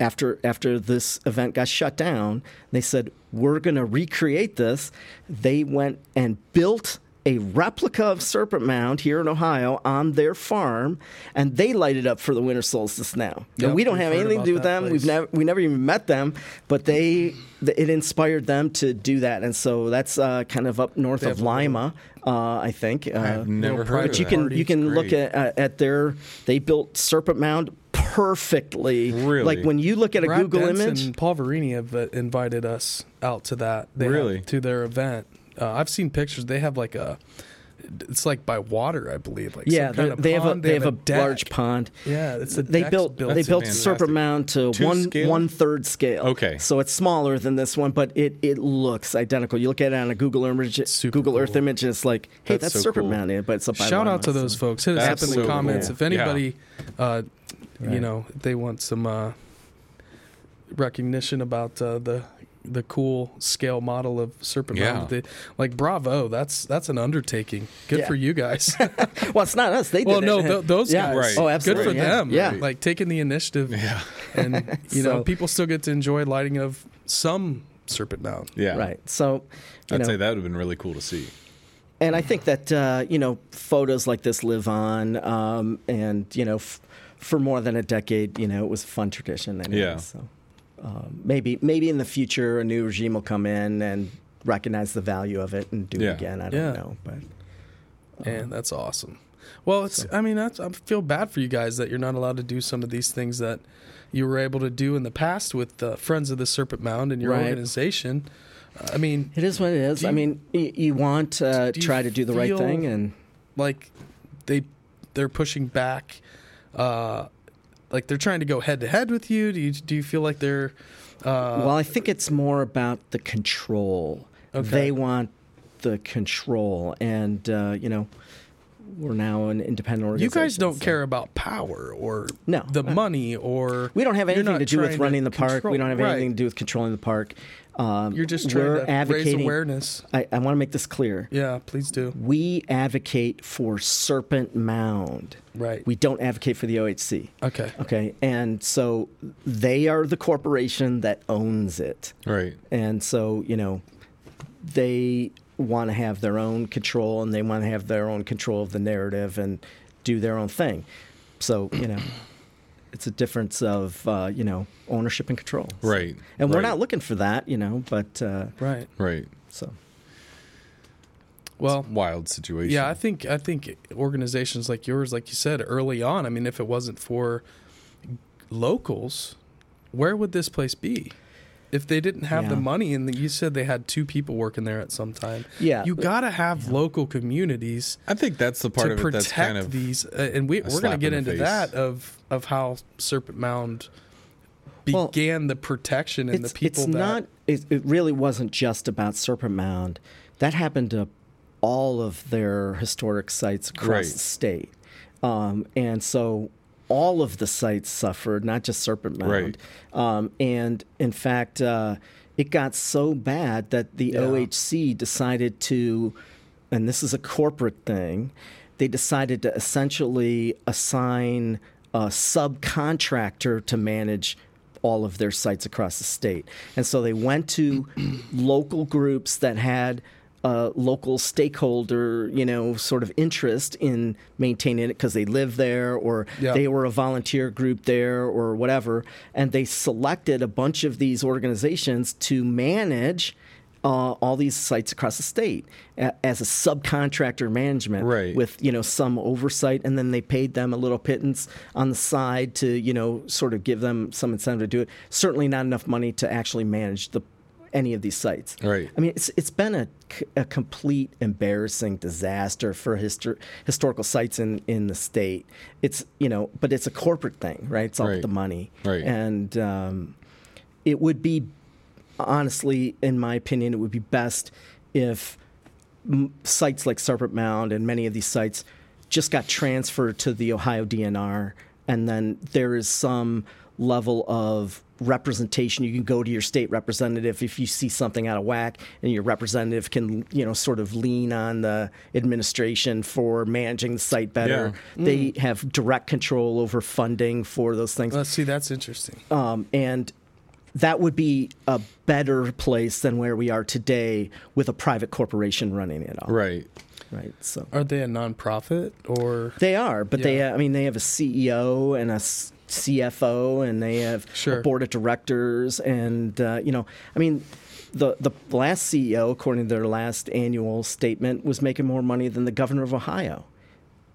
S3: after after this event got shut down, they said we're going to recreate this. They went and built a replica of Serpent Mound here in Ohio on their farm, and they light it up for the winter solstice now.
S1: Yep,
S3: and we don't
S1: we've
S3: anything to do with
S1: that
S3: them. We've never we never even met them, but they it inspired them to do that, and so that's uh, kind of up north
S1: They
S3: of
S1: have a little-
S3: Lima, uh, I think. Uh,
S2: I've never
S1: little
S2: heard
S3: but
S2: of
S3: you
S2: that.
S3: can
S1: party.
S3: you can look at uh, at their they built Serpent Mound perfectly.
S2: Really?
S3: Like when you look at a
S1: Brad
S3: Google
S1: Dents
S3: image,
S1: and Paul Verini have uh, invited us out to that. They have-
S2: Really?
S1: to their event. Uh, I've seen pictures. They have like a. It's like by water, I believe. Like
S3: yeah,
S1: some kind
S3: they-
S1: of
S3: they have a
S1: pond.
S3: they have a
S1: deck.
S3: large pond.
S1: Yeah, it's a
S3: They built
S1: built.
S3: they
S2: That's
S3: built
S2: fantastic.
S3: Serpent Mound to
S2: To
S3: one
S2: scale?
S3: one third scale.
S2: Okay.
S3: so it's smaller than this one, but it it looks identical. You look at it on a Google image,
S1: Super
S3: Google Earth image, and it's like, hey,
S2: That's
S3: that's,
S2: so
S3: Serpent
S2: cool.
S3: Mound, yeah, but it's up
S1: Shout out to those folks. Hit us up in
S3: Absolutely
S1: the comments
S3: cool.
S1: if anybody, uh, you know, they want some uh, recognition about uh, the the cool scale model of Serpent
S2: Yeah.
S1: Mound. They, like bravo, that's that's an undertaking. Good
S3: Yeah.
S1: for you guys.
S3: Well, it's not us. They
S1: well,
S3: did
S1: no,
S3: it.
S1: th- those
S3: yeah.
S1: guys.
S2: Right.
S3: Oh, absolutely.
S1: Good for
S3: yeah.
S1: them.
S3: Yeah.
S1: like taking the initiative.
S2: Yeah.
S1: and you know people still get to enjoy lighting of some Serpent Mound.
S2: Yeah.
S3: Right. So, you
S2: I'd
S3: know,
S2: say that would have been really cool to see.
S3: and I think that uh, you know photos like this live on, um, and you know, f- for more than a decade, you know, it was a fun tradition. Anyway,
S2: Yeah.
S3: So um, maybe maybe in the future a new regime will come in and recognize the value of it and do
S2: Yeah.
S3: it again. I don't
S1: Yeah.
S3: know, but
S1: And that's awesome. Well, it's. I mean, that's, I feel bad for you guys that you're not allowed to do some of these things that you were able to do in the past with uh, Friends of the Serpent Mound and your
S3: Right.
S1: organization. I mean,
S3: It is what it is.
S1: Do
S3: I mean, you, you want to
S1: you
S3: try to do the right thing, and
S1: like they they're pushing back, uh, like they're trying to go head to head with you. Do you do you feel like they're uh,
S3: well, I think it's more about the control.
S1: Okay.
S3: They want the control, and uh, you know, we're now an independent organization.
S1: you guys don't
S3: so-
S1: care about power or
S3: No.
S1: the
S3: Uh,
S1: money or
S3: We don't have anything to do with running the park.
S1: control-
S3: we don't have
S1: right.
S3: anything to do with controlling the park. Um,
S1: You're just
S3: we're
S1: trying to raise awareness.
S3: I, I want to make this clear.
S1: Yeah, please do.
S3: We advocate for Serpent Mound.
S1: Right.
S3: We don't advocate for the OHC.
S1: okay.
S3: Okay, and so they are the corporation that owns it,
S2: Right.
S3: and so you know they want to have their own control, and they want to have their own control of the narrative and do their own thing. So you know, it's a difference of uh, you know ownership and control.
S2: Right.
S3: And we're not looking for that, you know, but uh,
S1: Right.
S2: Right.
S3: so
S1: Well,
S2: Wild situation.
S1: Yeah, I think I think organizations like yours, like you said early on. I mean, if it wasn't for locals, where would this place be? If they didn't have the money, and the, you said they had two people working there at some time,
S3: Yeah.
S1: you got to have local communities
S2: I think that's the part
S1: to
S2: of it
S1: protect
S2: that's kind of
S1: these. Uh, and we, we're going to get
S2: in
S1: into
S2: face.
S1: that of of how Serpent Mound
S3: Well,
S1: began the protection and
S3: it's,
S1: the people
S3: it's
S1: that
S3: not it, it really wasn't just about serpent mound that happened to all of their historic sites across
S2: Right.
S3: the state um, and so all of the sites suffered not just serpent mound um, and in fact uh, it got so bad that the
S1: Yeah.
S3: ohc decided to and this is a corporate thing they decided to essentially assign a subcontractor to manage all of their sites across the state. And so they went to local groups that had a local stakeholder, you know, sort of interest in maintaining it because they live there or
S1: Yeah.
S3: they were a volunteer group there or whatever. And they selected a bunch of these organizations to manage uh, all these sites across the state a- as a subcontractor management
S2: Right.
S3: with you know some oversight and then they paid them a little pittance on the side to you know sort of give them some incentive to do it certainly not enough money to actually manage the any of these sites
S2: Right.
S3: i mean it's it's been a, a complete embarrassing disaster for histor- historical sites in in the state it's you know but it's a corporate thing right it's all
S2: Right.
S3: about the money
S2: Right.
S3: and um, it would be honestly in my opinion it would be best if m- sites like Serpent Mound and many of these sites just got transferred to the Ohio DNR, and then there is some level of representation. You can go to your state representative if you see something out of whack, and your representative can, you know, sort of lean on the administration for managing the site better. They have direct control over funding for those things.
S1: Let's see. That's interesting.
S3: Um, and that would be a better place than where we are today with a private corporation running it all.
S2: right.
S3: Right. So
S1: Are they a nonprofit or?
S3: they are, but they, I mean, they have a CEO and a s- CFO, and they have
S1: Sure.
S3: a board of directors, and uh, you know, I mean. The, the last CEO, according to their last annual statement, was making more money than the governor of Ohio.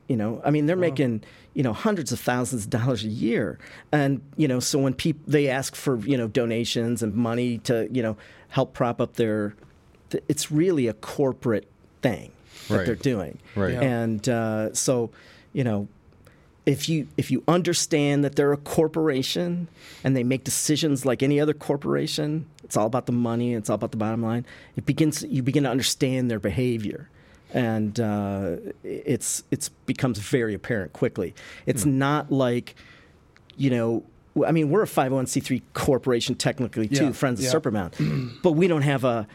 S3: You know, I mean, they're making you know hundreds of thousands of dollars a year, and you know, so when people they ask for you know donations and money to you know help prop up their, th- it's really a corporate thing that
S2: Right.
S3: they're doing,
S2: Right.
S1: Yeah.
S3: and uh, so you know, if you if you understand that they're a corporation and they make decisions like any other corporation, it's all about the money. It's all about the bottom line. It begins. You begin to understand their behavior, and uh, it's it's becomes very apparent quickly. It's not like, you know. I mean, we're a 501c3 corporation technically too,
S1: Yeah,
S3: Friends of
S1: yeah.
S3: Serpent Mound, but we don't have a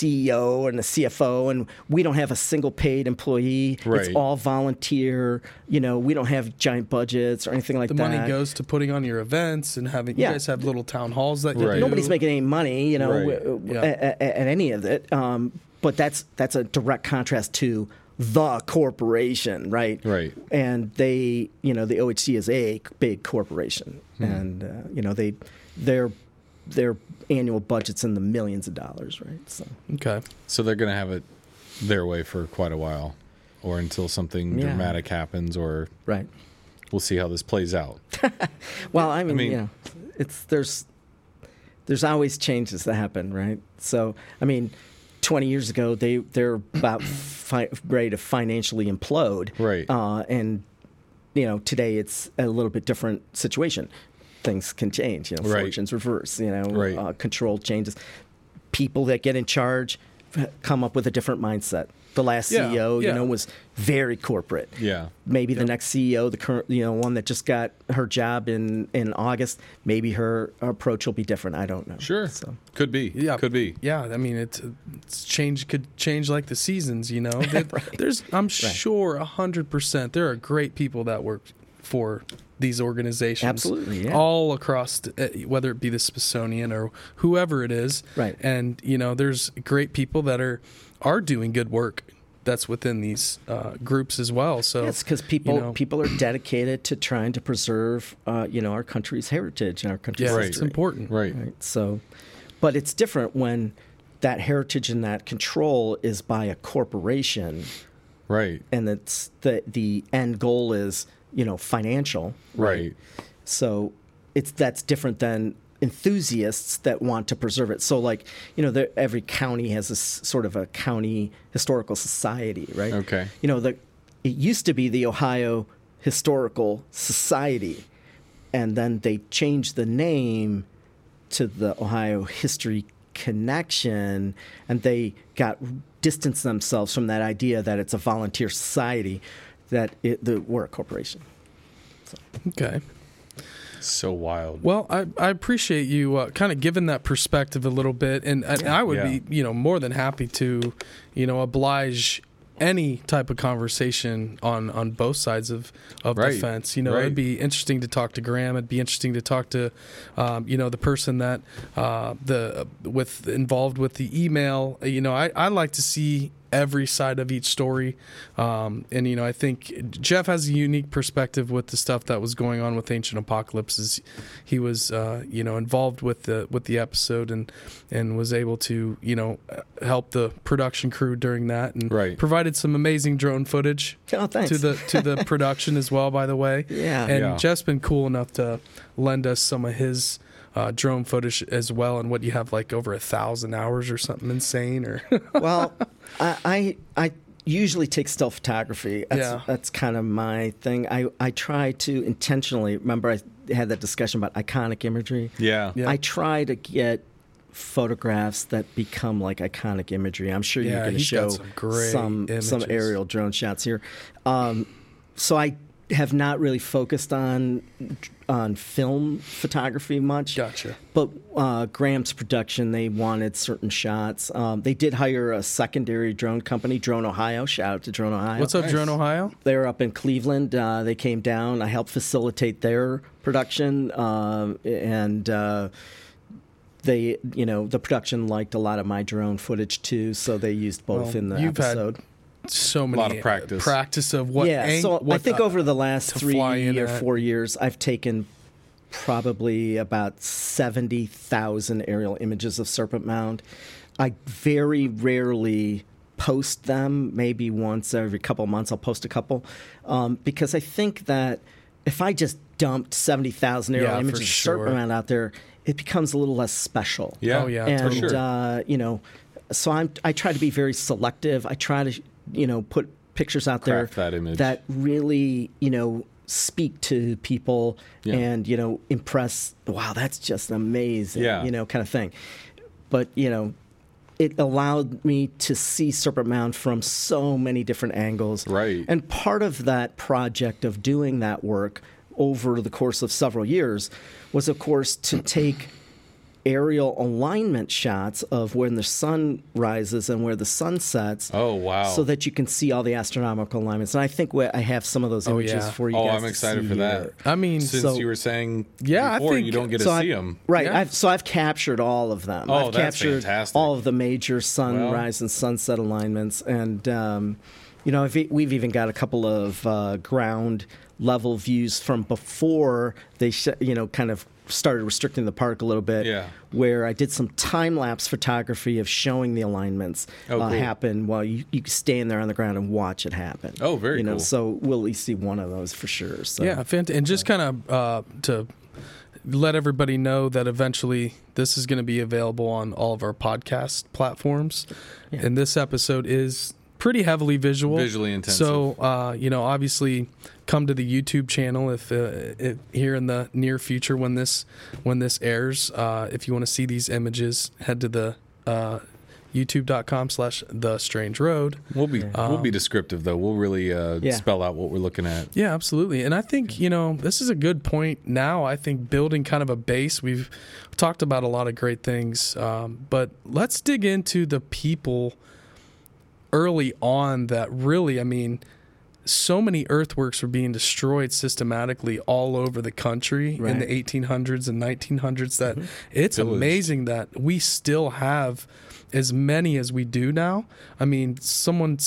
S3: CEO and a CFO, and we don't have a single paid employee.
S2: Right.
S3: It's all volunteer. You know, we don't have giant budgets or anything like
S1: The
S3: that.
S1: money goes to putting on your events and having.
S3: Yeah.
S1: You guys have little town halls that you
S2: Right.
S1: do.
S3: Nobody's making any money, you know,
S2: Right.
S3: w- w-
S1: Yeah.
S3: at, at- at any of it. Um, but that's that's a direct contrast to the corporation, right?
S2: Right.
S3: And they, you know, the OHC is a big corporation,
S2: Hmm.
S3: and uh, you know they their their annual budgets in the millions of dollars, right? So
S1: Okay.
S2: So they're going to have it their way for quite a while, or until something
S3: Yeah.
S2: dramatic happens, or
S3: right.
S2: we'll see how this plays out.
S3: Well, I mean,
S2: mean-
S3: you know, it's there's there's always changes that happen, right? So, I mean, 20 years ago, they they're about fi- ready to financially implode,
S2: Right.
S3: Uh, and you know, today it's a little bit different situation. Things can change. You know,
S2: Right.
S3: fortunes reverse. You know,
S2: Right.
S3: uh, control changes. People that get in charge come up with a different mindset. The last
S1: Yeah,
S3: CEO,
S1: yeah.
S3: you know, was very corporate
S2: Yeah.
S3: maybe the next CEO, the current, you know, one that just got her job in in August, maybe her approach will be different. I don't know.
S2: Sure.
S3: So
S2: Could be.
S1: Yeah,
S2: Could be.
S1: Yeah, I mean, it's, it's change could change like the seasons. You know, There- there's I'm sure a hundred percent there are great people that work for these organizations,
S3: Absolutely, yeah.
S1: all across, uh, whether it be the Smithsonian or whoever it is,
S3: Right.
S1: And you know, there's great people that are are doing good work that's within these uh, groups as well. So
S3: it's because people
S1: you know,
S3: people are dedicated to trying to preserve, uh, you know, our country's heritage and our country's
S1: yeah,
S2: Right.
S1: it's important,
S2: Right.
S3: Right. So, but it's different when that heritage and that control is by a corporation,
S2: Right.
S3: and it's the the end goal is you know financial.
S2: Right.
S3: So it's that's different than enthusiasts that want to preserve it. So like you know, every county has a sort of a county historical society, right?
S2: Okay.
S3: You know, the it used to be the Ohio Historical Society, and then they changed the name to the Ohio History Connection, and they got distanced themselves from that idea that it's a volunteer society, that it, the, we're a corporation.
S1: Okay.
S2: So wild.
S1: Well, I, I appreciate you uh, kind of giving that perspective a little bit, and, and I would
S2: Yeah.
S1: be you know more than happy to, you know, oblige any type of conversation on on both sides of of
S2: Right.
S1: the fence. You know,
S2: Right.
S1: it'd be interesting to talk to Graham. It'd be interesting to talk to, um, you know, the person that uh, the with involved with the email. You know, I I like to see every side of each story. Um, and you know, I think Jeff has a unique perspective with the stuff that was going on with Ancient Apocalypses. He was, uh, you know, involved with the with the episode and and was able to, you know, help the production crew during that and
S2: Right.
S1: provided some amazing drone footage
S3: Oh,
S1: to the to the production as well. By the way,
S3: Yeah.
S1: and
S2: Yeah.
S1: Jeff's been cool enough to lend us some of his. Uh, drone footage as well, and what you have like over a thousand hours or something insane, or
S3: well, I, I I usually take still photography. That's,
S1: Yeah.
S3: that's kind of my thing. I I try to intentionally. Remember, I had that discussion about iconic imagery.
S2: yeah.
S1: Yeah.
S3: I try to get photographs that become like iconic imagery. I'm sure
S1: Yeah,
S3: you're going to show
S1: some great
S3: some some aerial drone shots here. Um, so I have not really focused on on film photography much.
S1: Gotcha.
S3: But uh, Graham's production, they wanted certain shots. Um, they did hire a secondary drone company, Drone Ohio. Shout out to Drone Ohio.
S1: What's up,
S2: Nice.
S1: Drone Ohio?
S3: They're up in Cleveland. Uh, they came down. I helped facilitate their production, um, and uh, they, you know, the production liked a lot of my drone footage too. So they used both
S1: Well,
S3: in the
S1: you've had
S3: episode.
S1: So many
S2: lot of practice.
S1: practice of what.
S3: yeah.
S1: ang-
S3: so I think
S1: uh,
S3: over the last three or
S1: at.
S3: four years, I've taken probably about seventy thousand aerial images of Serpent Mound. I very rarely post them. Maybe once every couple months, I'll post a couple um, because I think that if I just dumped seventy thousand aerial
S1: Yeah, for
S3: images of. Serpent Mound out there, it becomes a little less special
S2: Yeah.
S1: Oh, yeah,
S3: and
S1: for
S2: sure.
S3: uh, you know, so I'm I try to be very selective. I try to you know put pictures out
S2: Craft
S3: there
S2: that
S3: that really you know speak to people
S2: Yeah.
S3: and you know impress. Wow, that's just amazing.
S2: Yeah.
S3: you know, kind of thing. But you know. It allowed me to see Serpent Mound from so many different angles.
S2: Right.
S3: And part of that project of doing that work over the course of several years was, of course, to take aerial alignment shots of when the sun rises and where the sun sets.
S2: Oh, wow.
S3: So that you can see all the astronomical alignments. And I think we- I have some of those
S1: Oh,
S3: images
S1: yeah.
S3: for you
S2: Oh,
S3: guys.
S2: I'm
S3: to
S2: excited
S3: see
S2: for
S3: here.
S2: that.
S1: I mean,
S2: Since
S3: So-
S2: you were saying
S1: Yeah, I think-
S2: you don't get to
S3: So
S2: see them.
S3: Right.
S1: Yeah.
S3: I've, so I've captured all of them.
S2: Oh,
S3: I've
S2: that's
S3: captured
S2: fantastic.
S3: all of the major sunrise and sunset alignments, and um, you know, we've even got a couple of uh, ground level views from before they, sh- you know, kind of started restricting the park a little bit.
S2: Yeah.
S3: Where I did some time lapse photography of showing the alignments
S2: Oh,
S3: uh,
S2: cool.
S3: happen while you, you stand there on the ground and watch it happen.
S2: Oh, very
S3: you know,
S2: cool.
S3: So we'll at least see one of those for sure. So.
S1: Yeah, fant- and just kind of uh, to let everybody know that eventually this is going to be available on all of our podcast platforms.
S3: Yeah.
S1: And this episode is pretty heavily visual.
S2: Visually intensive.
S1: So, uh, you know, obviously, come to the YouTube channel if, uh, if here in the near future when this when this airs. Uh, if you want to see these images, head to the uh, youtube.com slash the strange road.
S2: We'll be
S3: Yeah.
S2: we'll be
S1: Um,
S2: descriptive though. We'll really uh,
S3: Yeah.
S2: spell out what we're looking at.
S1: Yeah, absolutely. And I think, you know, this is a good point now. I think building kind of a base, we've talked about a lot of great things, um, but let's dig into the people early on that really, I mean, so many earthworks were being destroyed systematically all over the country in the 1800s and 1900s that
S3: Mm-hmm.
S1: it's
S2: Pillaged.
S1: amazing that we still have as many as we do now. I mean, someone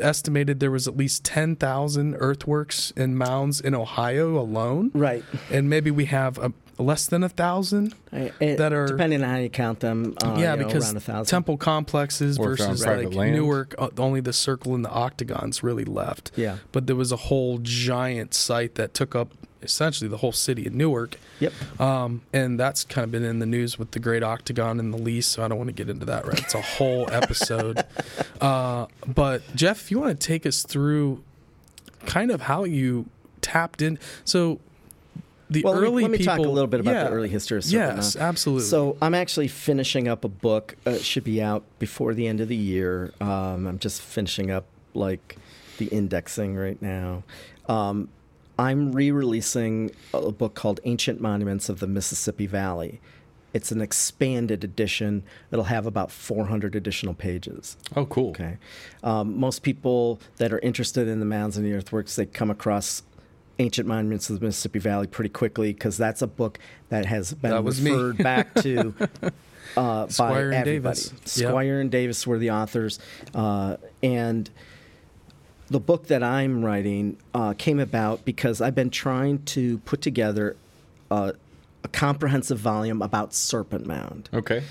S1: estimated there was at least 10,000 earthworks and mounds in Ohio alone,
S3: Right.
S1: and maybe we have a, less than a thousand.
S3: It-
S1: That are-
S3: depending on how you count them. Uh,
S1: yeah,
S3: you know,
S1: because
S3: around
S1: temple complexes
S2: Or if they're on
S1: versus
S2: private
S1: like
S2: land.
S1: Newark, uh, only the circle and the octagons really left.
S3: Yeah.
S1: But there was a whole giant site that took up essentially the whole city of Newark.
S3: Yep.
S1: Um, and that's kind of been in the news with the Great Octagon and the lease, so I don't want to get into that. Right, it's a whole episode. Uh, but Jeff, if you want to take us through kind of how you tapped in, so the
S3: Well, let me- let me,
S1: people.
S3: talk a little bit about
S1: yeah,
S3: the early history of Serpent
S1: Yes, absolutely.
S3: So I'm actually finishing up a book. Uh, it should be out before the end of the year. Um, I'm just finishing up like the indexing right now. Um, I'm re-releasing a book called Ancient Monuments of the Mississippi Valley. It's an expanded edition. It'll have about 400 additional pages.
S2: Oh, cool.
S3: Okay. Um, most people that are interested in the mounds and the earthworks, they come across Ancient Monuments of the Mississippi Valley pretty quickly because that's a book that has been
S1: That
S3: referred back to uh,
S1: Squier
S3: by
S1: and
S3: everybody.
S1: Davis. Yep.
S3: Squier and Davis were the authors, uh, and the book that I'm writing uh, came about because I've been trying to put together a, a comprehensive volume about Serpent Mound.
S2: Okay.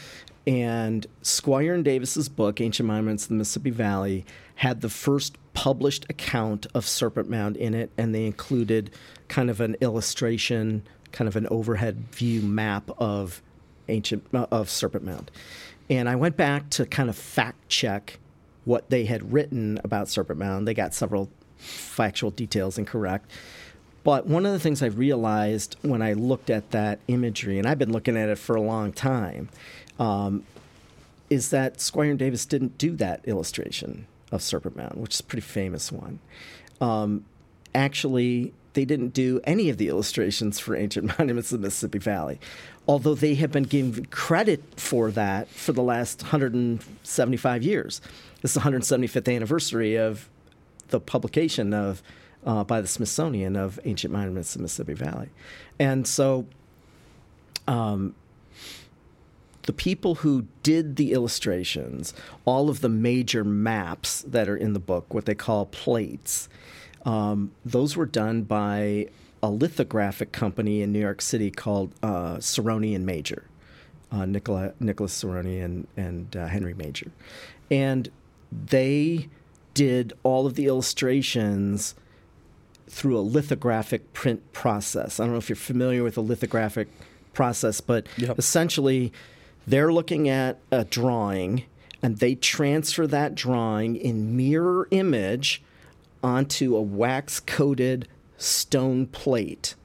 S3: And Squier and Davis's book, Ancient Monuments of the Mississippi Valley, had the first published account of Serpent Mound in it, and they included kind of an illustration, kind of an overhead view map of ancient uh, of Serpent Mound. And I went back to kind of fact check what they had written about Serpent Mound. They got several factual details incorrect. But one of the things I realized when I looked at that imagery, and I've been looking at it for a long time, um, is that Squier and Davis didn't do that illustration of Serpent Mound, which is a pretty famous one. Um, actually, they didn't do any of the illustrations for ancient monuments of the Mississippi Valley, although they have been given credit for that for the last 175 years. This is the 175th anniversary of the publication of uh, by the Smithsonian of ancient monuments the Mississippi Valley, and so um, the people who did the illustrations, all of the major maps that are in the book, what they call plates, um, those were done by a lithographic company in New York City called uh, Sarony and Major, uh, Nicola, Nicholas Sarony and, and uh, Henry Major. And they did all of the illustrations through a lithographic print process. I don't know if you're familiar with the lithographic process, but
S1: Yep.
S3: essentially they're looking at a drawing and they transfer that drawing in mirror image onto a wax coated stone plate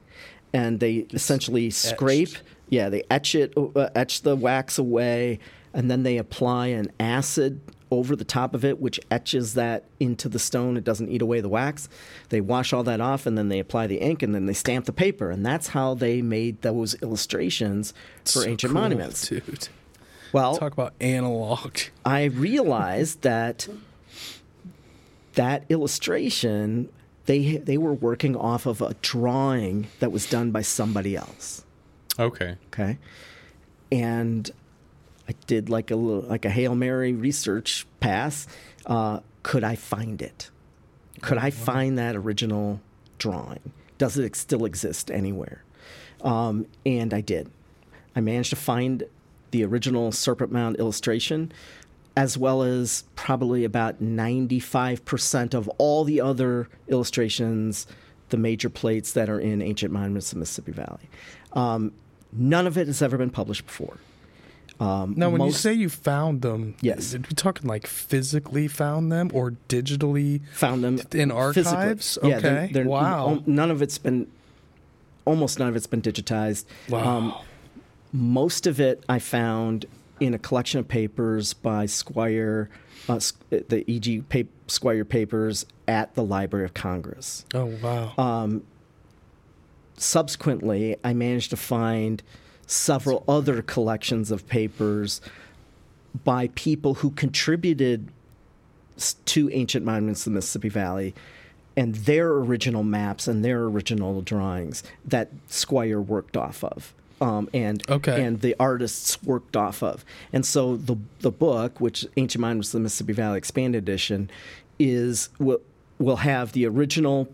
S3: and they essentially scrape yeah they etch it uh, etch the wax away and then they apply an acid over the top of it which etches that into the stone it doesn't eat away the wax they wash all that off and then they apply the ink and then they stamp the paper and that's how they made those illustrations for
S1: So
S3: ancient
S1: cool,
S3: monuments
S1: dude.
S3: well
S1: Talk about analog.
S3: I realized that that illustration they they were working off of a drawing that was done by somebody else.
S2: Okay.
S3: Okay, and I did like a little like a hail mary research pass. Uh, could I find it? Could I find that original drawing? Does it still exist anywhere? Um, and I did. I managed to find the original Serpent Mound illustration, as well as probably about 95% of all the other illustrations, the major plates that are in ancient monuments of the Mississippi Valley. Um, None of it has ever been published before.
S1: Um, now, when you say you found them,
S3: Yes.
S1: are we talking like physically found them or digitally?
S3: found them
S1: In
S3: physically.
S1: archives?
S3: Yeah, they're-
S1: Okay.
S3: they're-
S1: Wow.
S3: None of it's been, almost none of it's been digitized.
S1: Wow.
S3: Um, most of it I found in a collection of papers by Squier, uh, the E.G. Pa- Squier papers at the Library of Congress.
S1: oh wow.
S3: Um, subsequently, I managed to find several other collections of papers by people who contributed to ancient monuments in the Mississippi Valley and their original maps and their original drawings that Squier worked off of. Um, and
S1: Okay.
S3: and the artists worked off of, and so the the book, which Ancient Monuments of the Mississippi Valley Expanded Edition, is will will have the original,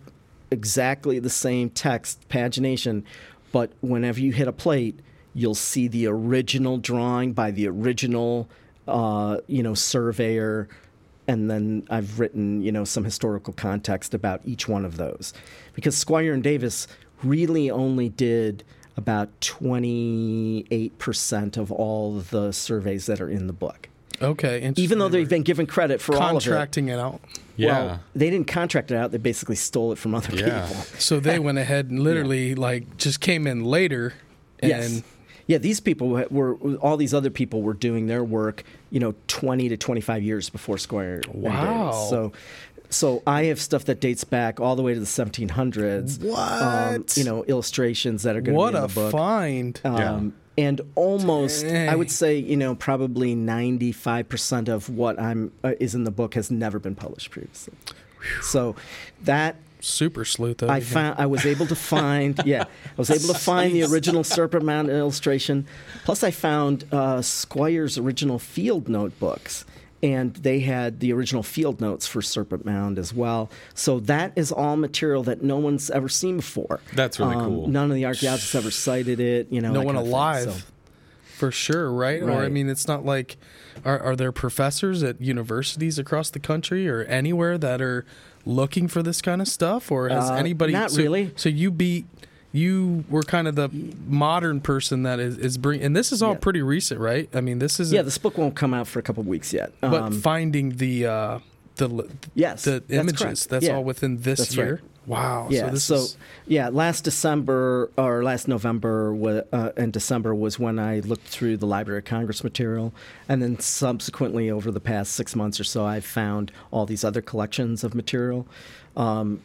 S3: exactly the same text pagination, but whenever you hit a plate, you'll see the original drawing by the original, uh, you know, surveyor, and then I've written, you know, some historical context about each one of those, because Squier and Davis really only did about 28% of all the surveys that are in the book.
S1: okay. interesting.
S3: Even though they've been given credit for all of it.
S1: contracting it out.
S2: Yeah.
S3: Well, they didn't contract it out. They basically stole it from other
S2: Yeah.
S3: people.
S1: So they went ahead and literally like just came in later. And
S3: Yes. Yeah, these people were, were all these other people were doing their work, you know, 20 to 25 years before Squier.
S1: Wow.
S3: Davis. So so I have stuff that dates back all the way to the 1700s. Um,
S1: What?
S3: you know, illustrations that are going to be in
S1: a
S3: the book.
S1: What a find.
S3: Um, And almost, I would say, you know, probably 95% of what I'm uh, is in the book has never been published previously. So that
S1: Super sleuth.
S3: I found I was able to find yeah I was able to find the original Serpent Mound illustration. Plus, I found uh, Squier's original field notebooks, and they had the original field notes for Serpent Mound as well. So that is all material that no one's ever seen before.
S2: That's really
S3: Um,
S2: cool.
S3: None of the archaeologists ever cited it. You know,
S1: no one
S3: of thing.
S1: alive.
S3: So-
S1: For sure, right? Or I mean, it's not like are are there professors at universities across the country or anywhere that are looking for this kind of stuff, or has
S3: Uh,
S1: anybody?
S3: not
S1: so,
S3: really.
S1: So you beat. You were kind of the modern person that is, is bring, and this is all
S3: Yeah.
S1: pretty recent, right? I mean, this is
S3: yeah, this book won't come out for a couple of weeks yet.
S1: but
S3: Um,
S1: finding the uh, the
S3: yes,
S1: the
S3: that's
S1: images
S3: correct.
S1: that's
S3: Yeah.
S1: all within this
S3: That's
S1: year.
S3: right.
S1: Wow.
S3: Yeah.
S1: So this
S3: So,
S1: is
S3: yeah, last December or last November uh, and December was when I looked through the Library of Congress material, and then subsequently over the past six months or so, I've found all these other collections of material. Um,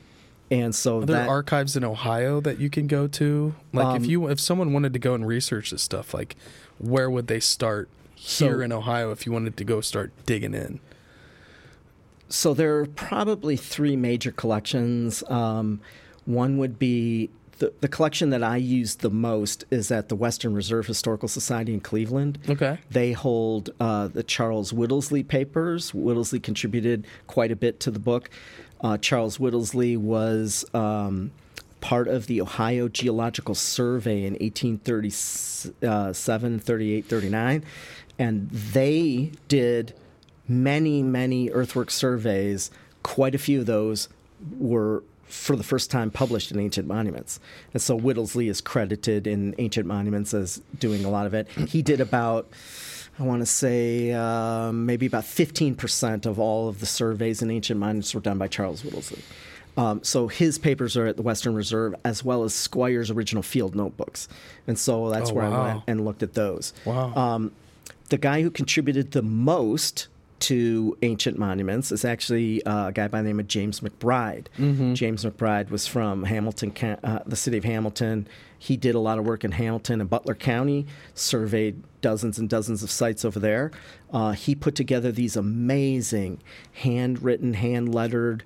S3: and so
S1: Are there
S3: that
S1: archives in Ohio that you can go to? Like if
S3: Um,
S1: you if someone wanted to go and research this stuff, like where would they start here
S3: So-
S1: in Ohio if you wanted to go start digging in?
S3: So there are probably three major collections. Um, one would be the, the collection that I use the most is at the Western Reserve Historical Society in Cleveland.
S1: Okay.
S3: They hold uh, the Charles Whittlesley papers. Whittlesley contributed quite a bit to the book. Uh, Charles Whittlesley was um, part of the Ohio Geological Survey in 1837, 38, 39. And they did many, many earthwork surveys. Quite a few of those were for the first time published in Ancient Monuments. And so Whittlesley is credited in Ancient Monuments as doing a lot of it. He did about, I want to say, um, maybe about 15% of all of the surveys in Ancient Monuments were done by Charles Whittlesley. Um, so his papers are at the Western Reserve, as well as Squier's original field notebooks. And so that's
S1: Oh,
S3: where I went and looked at those.
S1: Wow.
S3: Um, the guy who contributed the most to ancient monuments is actually uh, a guy by the name of James McBride. James McBride was from Hamilton, uh, the city of Hamilton. He did a lot of work in Hamilton and Butler County, surveyed dozens and dozens of sites over there. Uh, he put together these amazing handwritten, hand lettered,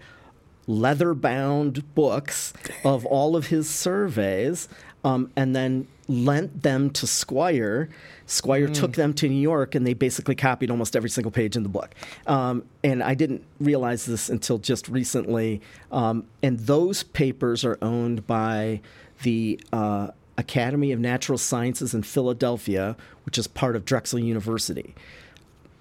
S3: leather bound books of all of his surveys um, and then lent them to Squier. Squier took them to New York and they basically copied almost every single page in the book. Um, and I didn't realize this until just recently. Um, and those papers are owned by the uh, Academy of Natural Sciences in Philadelphia, which is part of Drexel University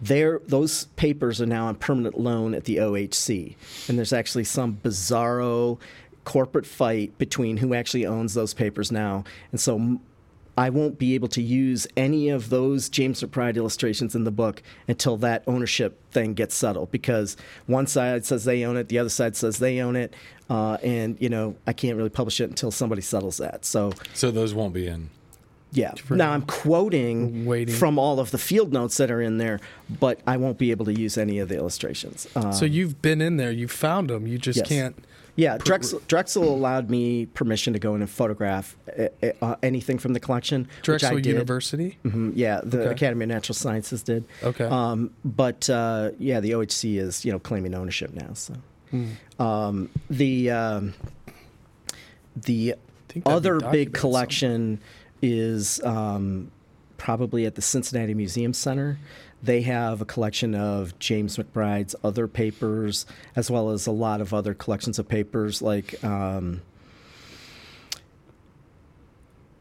S3: there those papers are now on permanent loan at the OHC, and there's actually some bizarro corporate fight between who actually owns those papers now, and so I won't be able to use any of those James McBride illustrations in the book until that ownership thing gets settled. Because one side says they own it, the other side says they own it, uh, and you know I can't really publish it until somebody settles that. So
S2: So those won't be in.
S3: yeah. Now I'm quoting
S1: Waiting.
S3: from all of the field notes that are in there, but I won't be able to use any of the illustrations. Uh,
S1: So you've been in there, you found them, you just
S3: Yes.
S1: can't.
S3: Yeah, Drexel, Drexel allowed me permission to go in and photograph uh, uh, anything from the collection.
S1: Drexel. University.
S3: Mhm, yeah, the
S1: Okay.
S3: Academy of Natural Sciences did.
S1: Okay.
S3: Um, but uh, yeah, the OHC is you know claiming ownership now. So
S1: Hmm.
S3: um, the um, the
S1: think that'd be
S3: other big collection is um, probably at the Cincinnati Museum Center. They have a collection of James McBride's other papers, as well as a lot of other collections of papers like. Um,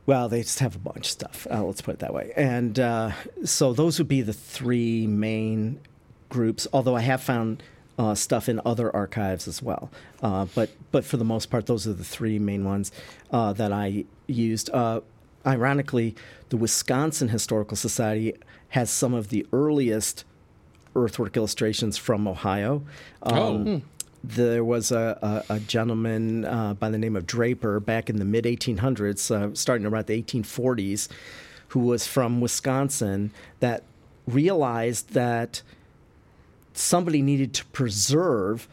S3: well, they just have a bunch of stuff. Uh, let's put it that way. And uh, so those would be the three main groups. Although I have found uh, stuff in other archives as well. Uh, but but for the most part, those are the three main ones uh, that I used. Uh, ironically, the Wisconsin Historical Society has some of the earliest earthwork illustrations from Ohio. Um, There was a, a, a gentleman uh, by the name of Draper back in the mid 1800s, uh, starting around the 1840s, who was from Wisconsin that realized that somebody needed to preserve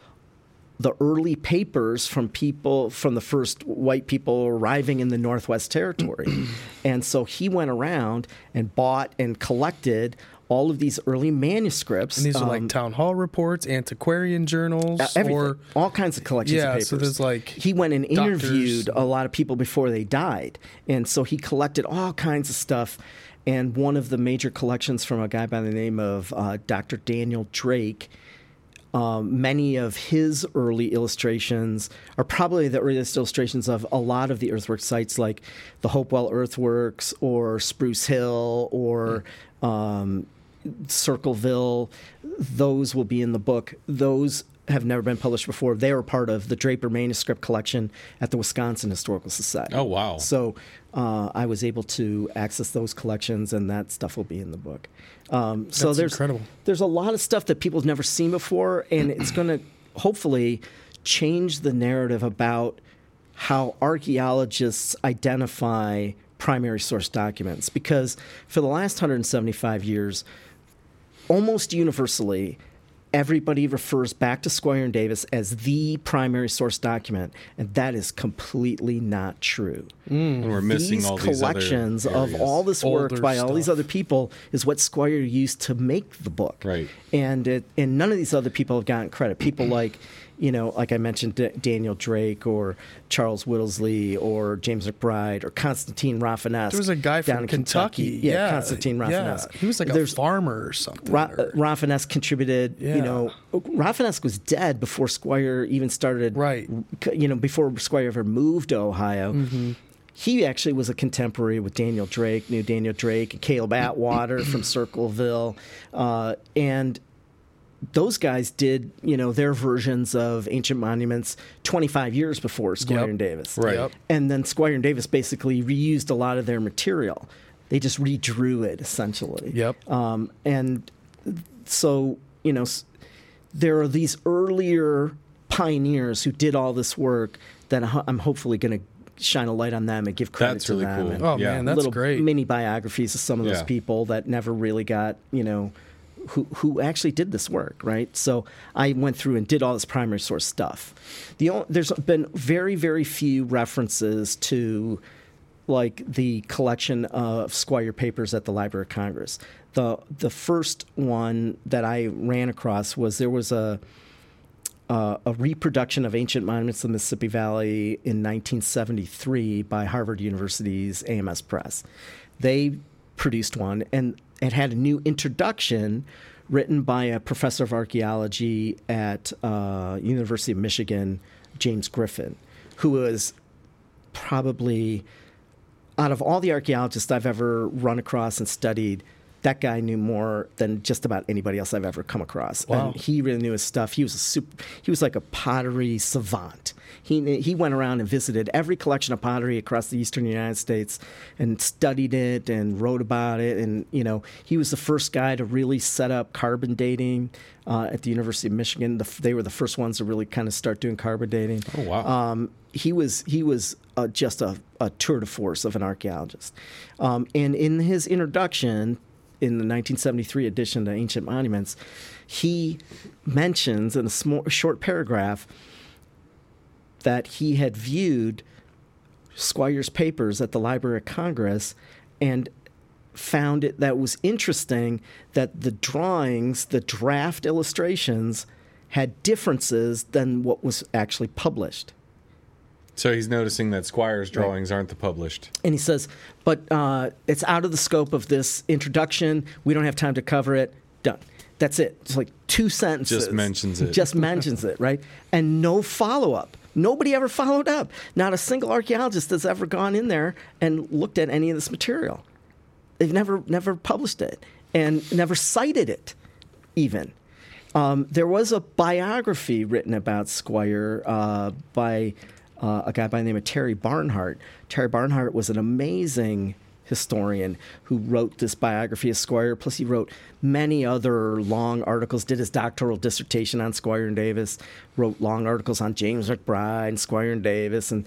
S3: the early papers from people from the first white people arriving in the Northwest Territory. and so he went around and bought and collected all of these early manuscripts.
S1: And these are
S3: um,
S1: like town hall reports, antiquarian journals,
S3: uh,
S1: or
S3: all kinds of collections
S1: Yeah,
S3: of papers.
S1: so there's, like,
S3: he went and
S1: doctors.
S3: interviewed a lot of people before they died, and so he collected all kinds of stuff. And one of the major collections from a guy by the name of uh, Dr. Daniel Drake. Um, many of his early illustrations are probably the earliest illustrations of a lot of the earthwork sites like the Hopewell Earthworks or Spruce Hill or um, Circleville. Those will be in the book. Those have never been published before. They were part of the Draper manuscript collection at the Wisconsin Historical Society.
S2: Oh, wow.
S3: So uh, I was able to access those collections, and that stuff will be in the book. Um, so there's
S1: incredible.
S3: there's a lot of stuff that people have never seen before, and it's going to hopefully change the narrative about how archaeologists identify primary source documents. Because for the last 175 years, almost universally, everybody refers back to Squier and Davis as the primary source document, and that is completely not true.
S2: And we're missing
S3: these
S2: all these other
S3: collections of all this work
S1: Older
S3: by all these other people is what Squier used to make the book.
S2: Right.
S3: And it, and none of these other people have gotten credit. People like, you know, like I mentioned, D- Daniel Drake or Charles Whittlesley or James McBride or Constantine Rafinesque.
S1: There was a guy
S3: down
S1: from
S3: in
S1: Kentucky.
S3: Yeah, Constantine
S1: yeah. He was like
S3: There's-
S1: a farmer or something.
S3: Ra-
S1: or-
S3: Rafinesque contributed.
S1: Yeah.
S3: You know, Rafinesque was dead before Squier even started.
S1: Right.
S3: You know, before Squier ever moved to Ohio.
S1: Mm-hmm.
S3: He actually was a contemporary with Daniel Drake, knew Daniel Drake, and Caleb Atwater from Circleville, uh, and those guys did you know their versions of ancient monuments 25 years before Squier
S1: Yep.
S3: and Davis.
S2: Right.
S1: Yep.
S3: And then Squier and Davis basically reused a lot of their material. They just redrew it essentially.
S1: Yep.
S3: Um, and so, you know, there are these earlier pioneers who did all this work that I- I'm hopefully going to shine a light on them and give credit
S2: That's
S3: to
S2: really
S3: them.
S2: cool.
S3: and
S1: Oh
S2: Yeah.
S1: man, that's
S3: little
S1: great.
S3: mini biographies of some of those people that never really got, you know, who who actually did this work, right? So I went through and did all this primary source stuff. The only, there's been very very few references to like the collection of Squier papers at the Library of Congress. The the first one that I ran across was there was a uh, a reproduction of ancient monuments of the Mississippi Valley in 1973 by Harvard University's AMS Press. They produced one, and it had a new introduction written by a professor of archaeology at uh, University of Michigan, James Griffin, who was probably out of all the archaeologists I've ever run across and studied, that guy knew more than just about anybody else I've ever come across.
S1: Wow.
S3: And he really knew his stuff. He was a super, he was like a pottery savant. He he went around and visited every collection of pottery across the eastern United States and studied it and wrote about it. And you know, he was the first guy to really set up carbon dating uh, at the University of Michigan. The, they were the first ones to really kind of start doing carbon dating.
S2: Oh wow!
S3: Um, he was he was uh, just a, a, tour de force of an archaeologist. Um, and in his introduction in the 1973 edition to Ancient Monuments, he mentions in a small, short paragraph that he had viewed Squier's papers at the Library of Congress and found it that was interesting that the drawings, the draft illustrations, had differences than what was actually published.
S2: So he's noticing that Squier's drawings right. aren't the published.
S3: And he says, but uh, it's out of the scope of this introduction. We don't have time to cover it. Done. That's it. It's like two sentences.
S2: Just mentions it.
S3: Just mentions it, right? And no follow up. Nobody ever followed up. Not a single archaeologist has ever gone in there and looked at any of this material. They've never never published it and never cited it, even. Um, there was a biography written about Squier uh, by uh, a guy by the name of Terry Barnhart. Terry Barnhart was an amazing historian who wrote this biography of Squier. Plus, he wrote many other long articles. Did his doctoral dissertation on Squier and Davis. Wrote long articles on James McBride and Squier and Davis. And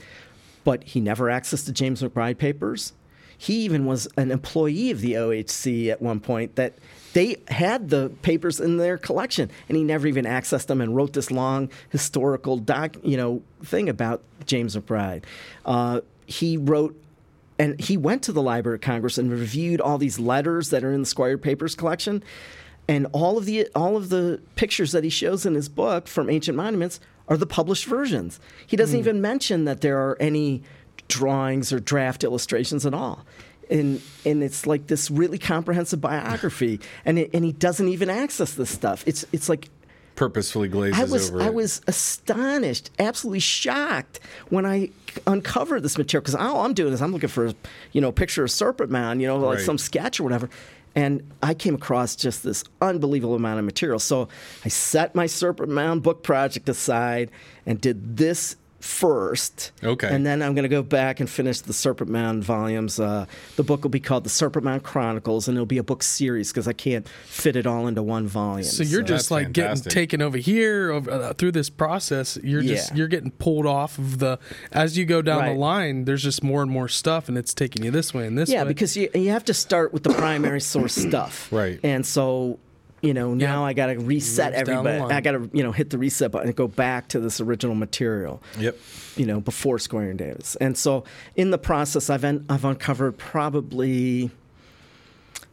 S3: but he never accessed the James McBride papers. He even was an employee of the OHC at one point that they had the papers in their collection and he never even accessed them and wrote this long historical doc you know thing about james mcbride uh, he wrote and he went to the Library of Congress and reviewed all these letters that are in the Squier Papers collection, and all of the all of the pictures that he shows in his book from ancient monuments are the published versions. He doesn't mm. even mention that there are any drawings or draft illustrations at all. And, and it's like this really comprehensive biography, and it, and he doesn't even access this stuff. It's it's like
S2: purposefully glazes
S3: I was,
S2: over
S3: I
S2: it.
S3: was astonished, absolutely shocked when I uncovered this material because all I'm doing is I'm looking for, you know, a picture of Serpent Mound, you know, like right. some sketch or whatever. And I came across just this unbelievable amount of material. So I set my Serpent Mound book project aside and did this first.
S2: Okay.
S3: And then I'm going to go back and finish the Serpent Mound volumes. Uh, the book will be called The Serpent Mound Chronicles, and it'll be a book series because I can't fit it all into one volume.
S1: So you're so. just That's like fantastic. getting taken over here uh, through this process. You're yeah. just you're getting pulled off of the as you go down right. the line. There's just more and more stuff, and it's taking you this way and this
S3: yeah,
S1: way.
S3: Yeah, because you you have to start with the primary source stuff.
S2: Right.
S3: And so you know now i got to reset everybody i got to you know hit the reset button and go back to this original material.
S2: Yep.
S3: You know before squier and davis. And so in the process i've en- i've uncovered probably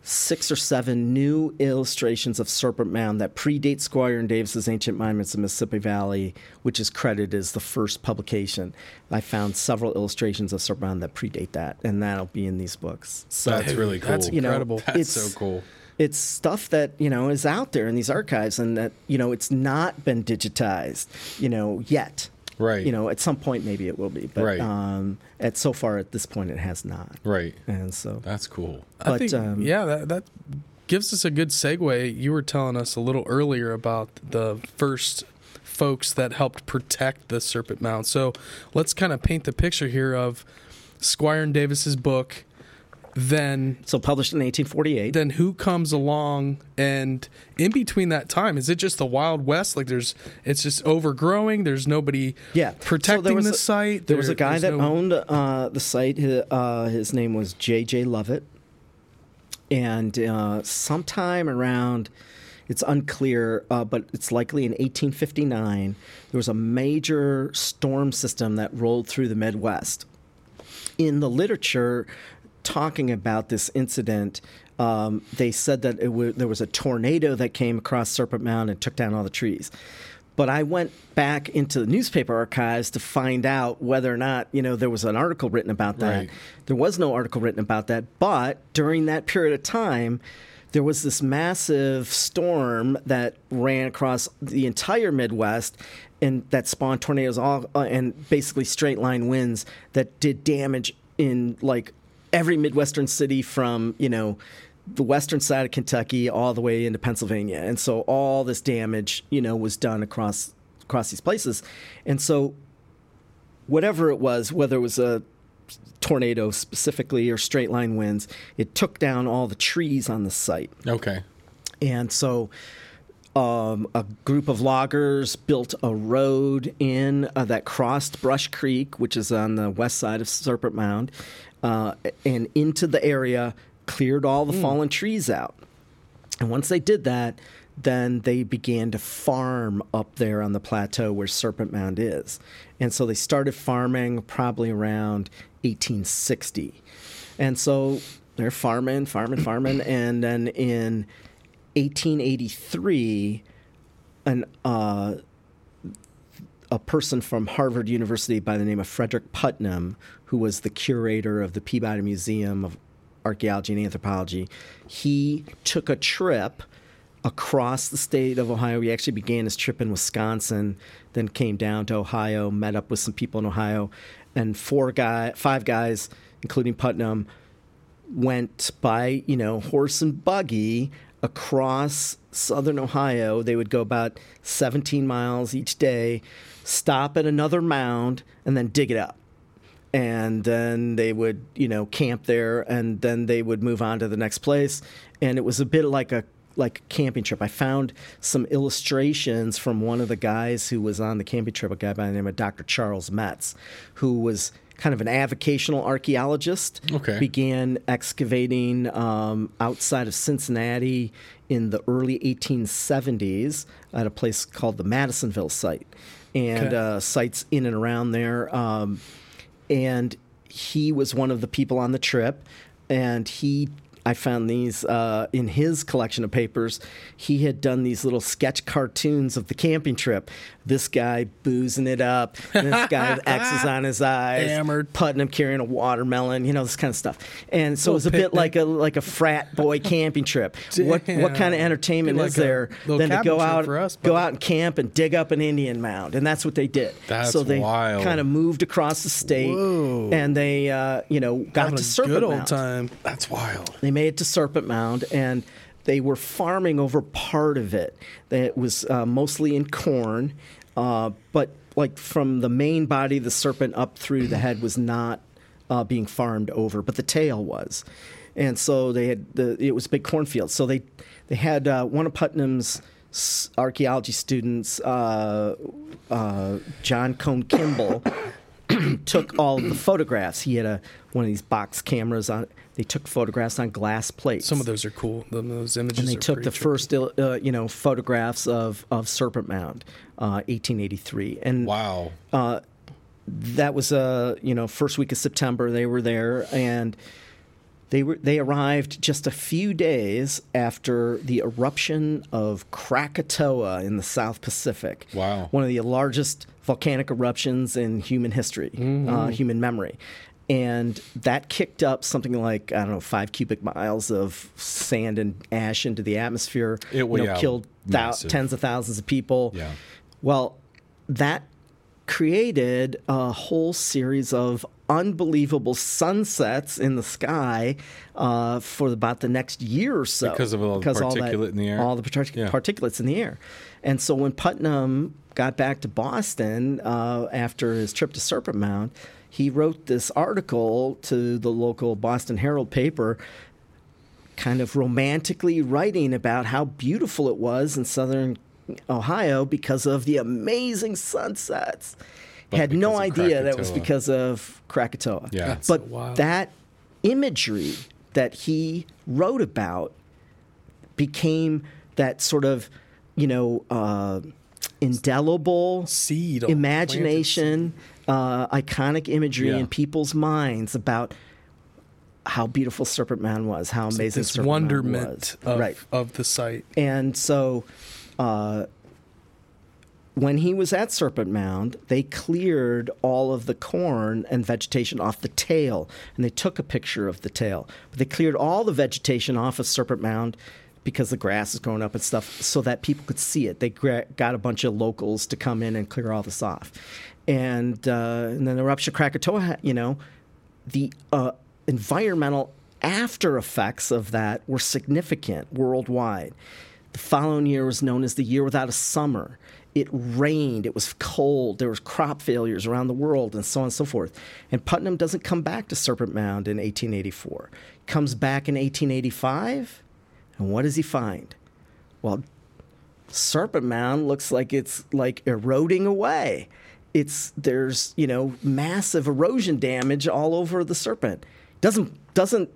S3: six or seven new illustrations of serpent mound that predate squier and davis's ancient monuments in mississippi valley which is credited as the first publication. I found several illustrations of serpent mound that predate that and that'll be in these books.
S2: So that's really cool
S1: that's incredible
S2: you know, that's so cool
S3: it's stuff that you know is out there in these archives and that you know it's not been digitized you know yet.
S2: Right.
S3: You know at some point maybe it will be but
S2: right.
S3: um at so far at this point it has not.
S2: Right.
S3: And so
S2: that's cool.
S1: But I think, um, yeah that, that gives us a good segue. You were telling us a little earlier about the first folks that helped protect the serpent mound. So let's kind of paint the picture here of squier and davis's book then
S3: so published in 1848
S1: then who comes along and in between that time is it just the wild west? Like there's it's just overgrowing. There's nobody
S3: yeah.
S1: Protecting
S3: so
S1: the
S3: a,
S1: site.
S3: there, there, was a guy that no... owned uh, the site. His, uh, his name was jj lovett. And uh, sometime around it's unclear, uh, but it's likely in 1859, there was a major storm system that rolled through the Midwest. In the literature, talking about this incident, um, they said that w- there was a tornado that came across Serpent Mound and took down all the trees. But I went back into the newspaper archives to find out whether or not you know there was an article written about that.
S2: Right.
S3: There was no article written about that. But during that period of time, there was this massive storm that ran across the entire Midwest and that spawned tornadoes all uh, and basically straight line winds that did damage in like every Midwestern city from, you know, the western side of Kentucky all the way into Pennsylvania. And so all this damage, you know, was done across across these places. And so whatever it was, whether it was a tornado specifically or straight line winds, it took down all the trees on the site.
S2: Okay.
S3: And so um, a group of loggers built a road in uh, that crossed Brush Creek, which is on the west side of Serpent Mound, uh, and into the area, cleared all the fallen trees out. And once they did that, then they began to farm up there on the plateau where Serpent Mound is. And so they started farming probably around 1860. And so they're farming, farming, farming. And then in 1883, an, uh, a person from Harvard University by the name of Frederick Putnam, who was the curator of the Peabody Museum of Archaeology and Anthropology, he took a trip across the state of Ohio. He actually began his trip in Wisconsin, then came down to Ohio, met up with some people in Ohio, and four guy, five guys, including Putnam, went by you know horse and buggy across southern Ohio. They would go about 17 miles each day, stop at another mound, and then dig it up. And then they would, you know, camp there, and then they would move on to the next place. And it was a bit like a like a camping trip. I found some illustrations from one of the guys who was on the camping trip, a guy by the name of Dr. Charles Metz, who was kind of an avocational archaeologist.
S2: Okay.
S3: Began excavating um, outside of Cincinnati in the early 1870s at a place called the Madisonville site, and
S1: Okay.
S3: uh, sites in and around there. Um, and he was one of the people on the trip, and he. I found these uh, in his collection of papers. He had done these little sketch cartoons of the camping trip. This guy boozing it up, this guy with X's on his eyes,
S1: Hammered.
S3: Putnam carrying a watermelon, you know, this kind of stuff. And so it was a bit like a like a frat boy camping trip. What what kind of entertainment
S1: like
S3: is there than to go out
S1: us,
S3: go out and camp and dig up an Indian mound? And that's what they did.
S2: That's
S3: so they
S2: wild.
S3: kind of moved across the state
S1: Whoa.
S3: and they uh, you know got
S1: Having
S3: to
S1: a
S3: Serpent
S1: good old
S3: Mound.
S1: time.
S2: That's wild.
S3: They made to Serpent Mound, and they were farming over part of it. It was uh, mostly in corn, uh, but like from the main body the serpent up through the head was not uh, being farmed over, but the tail was. And so they had the it was big cornfield. So they they had uh, one of Putnam's archaeology students, uh, uh, John Cone Kimball, took all the photographs. He had a one of these box cameras on. They took photographs on glass plates.
S1: Some of those are cool. Those images.
S3: and they
S1: are
S3: took the
S1: trippy.
S3: first, uh, you know, photographs of of Serpent Mound, uh, 1883, and
S2: Wow.
S3: that was uh, you know first week of September. They were there, and they were they arrived just a few days after the eruption of Krakatoa in the South Pacific.
S2: Wow.
S3: one of the largest volcanic eruptions in human history, uh, human memory. And that kicked up something like I don't know five cubic miles of sand and ash into the atmosphere.
S2: It-
S3: you know,
S2: yeah,
S3: killed thou- tens of thousands of people.
S2: Yeah.
S3: Well, that created a whole series of unbelievable sunsets in the sky uh, for about the next year or so
S2: Because of all the
S3: Because
S2: particulate in the air?
S3: all the partic-
S2: Yeah.
S3: particulates in the air. And so when Putnam got back to Boston uh, after his trip to Serpent Mound, he wrote this article to the local Boston Herald paper kind of romantically writing about how beautiful it was in southern Ohio because of the amazing sunsets.
S2: But
S3: Had no
S2: because of
S3: idea that was because of Krakatoa.
S2: Yeah.
S1: That's
S3: but
S1: wild.
S3: that imagery that he wrote about became that sort of, you know, uh, indelible
S1: Seed on-
S3: imagination, uh, iconic imagery
S2: Yeah.
S3: in people's minds about how beautiful Serpent Mound was, how amazing
S1: This
S3: Serpent Mound
S1: wonderment
S3: was.
S1: of,
S3: right.
S1: of the site.
S3: And so, uh, when he was at Serpent Mound, they cleared all of the corn and vegetation off the tail, and they took a picture of the tail. But they cleared all the vegetation off of Serpent Mound because the grass is growing up and stuff, so that people could see it. They got a bunch of locals to come in and clear all this off, and uh, and then the eruption of Krakatoa. You know, the uh, environmental after effects of that were significant worldwide. The following year was known as the year without a summer. it rained, it was cold, there was crop failures around the world, and so on and so forth. And Putnam doesn't come back to Serpent Mound in 1884. Comes back in 1885, and what does he find? Well, Serpent Mound looks like it's like eroding away. It's there's you know massive erosion damage all over the Serpent. Doesn't doesn't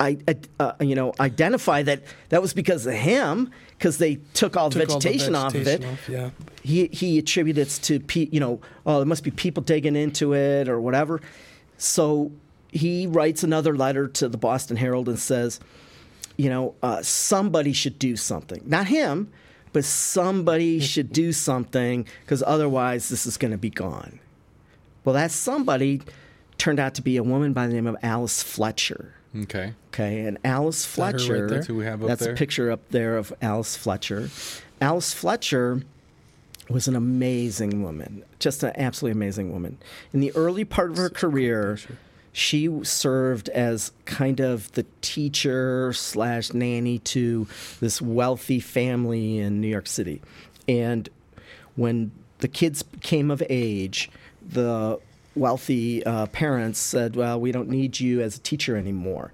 S3: I, uh, you know, identify that that was because of him, because they took all the
S1: Took all the
S3: vegetation, off of it.
S1: off, yeah.
S3: He he attributes to pe- you know, oh, there must be people digging into it or whatever. So he writes another letter to the Boston Herald and says, you know, uh, somebody should do something. Not him, but somebody should do something because otherwise this is going to be gone. Well, that somebody turned out to be a woman by the name of Alice Fletcher.
S2: Okay.
S3: Okay, and Alice
S1: right
S3: Fletcher.
S1: there?
S2: That's who we have up
S3: that's
S2: there?
S3: a picture up there of Alice Fletcher. Alice Fletcher was an amazing woman, just an absolutely amazing woman. In the early part of her career, she served as kind of the teacher slash nanny to this wealthy family in New York City, and when the kids came of age, the wealthy uh, parents said, "Well, we don't need you as a teacher anymore."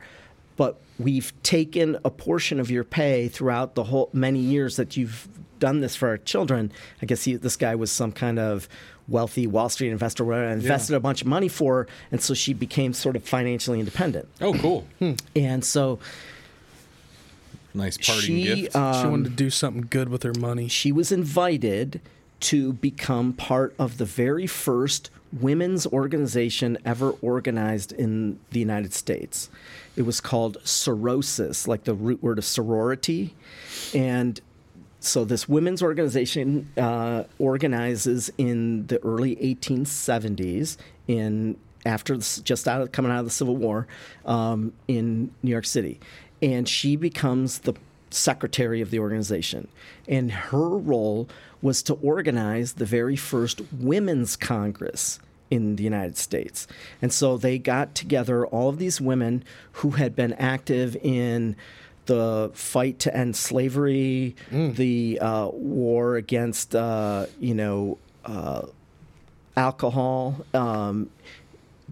S3: but we've taken a portion of your pay throughout the whole many years that you've done this for our children. I guess he, this guy was some kind of wealthy Wall Street investor, where invested a bunch of money for her, and so she became sort of financially independent.
S2: Oh, cool.
S3: And so
S2: Nice parting
S3: she
S2: gift.
S1: she
S3: um,
S1: wanted to do something good with her money.
S3: she was invited to become part of the very first women's organization ever organized in the United States. It was called Sorosis, like the root word of sorority. And so this women's organization uh, organizes in the early 1870s in after the, just out of coming out of the Civil War um, in New York City, and she becomes the secretary of the organization, and her role was to organize the very first women's congress in the United States. And so they got together all of these women who had been active in the fight to end slavery, the uh, war against, uh, you know, uh, alcohol. Um,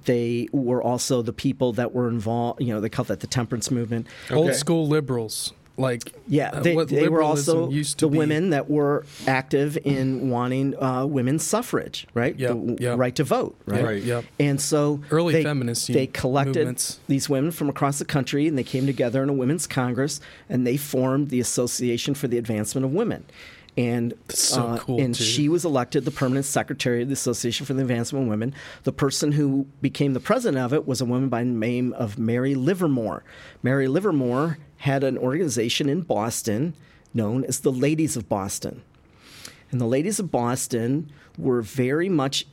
S3: they were also the people that were involved, you know, they called that the temperance movement.
S1: Old school liberals, like
S3: Yeah,
S1: uh,
S3: they, they were also
S1: used to
S3: the
S1: be.
S3: women that were active in wanting uh, women's suffrage, right?
S1: Yep,
S3: the
S1: yep.
S3: right to vote, right?
S2: Right.
S1: Yep.
S3: And so
S1: Early
S3: they,
S1: feminist
S3: they collected
S1: movements.
S3: these women from across the country and they came together in a women's congress and they formed the Association for the Advancement of Women. And
S1: so
S3: uh,
S1: cool,
S3: and
S1: too.
S3: she was elected the permanent secretary of the Association for the Advancement of Women. The person who became the president of it was a woman by the name of Mary Livermore. Mary Livermore had an organization in Boston known as the Ladies of Boston. And the Ladies of Boston were very much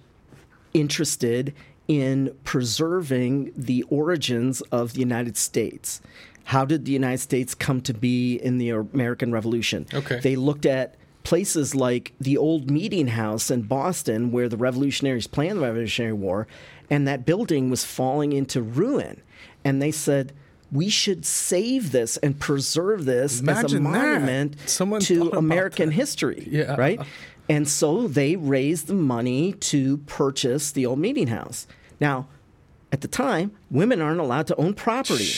S3: interested in preserving the origins of the United States. How did the United States come to be in the American Revolution?
S2: Okay.
S3: They looked at places like the old meeting house in Boston where the revolutionaries planned the Revolutionary War, and that building was falling into ruin. And they said, we should save this and preserve this as a monument to American
S1: that.
S3: history.
S1: Yeah.
S3: Right? And so they raised the money to purchase the old meeting house. Now, at the time, women aren't allowed to own property.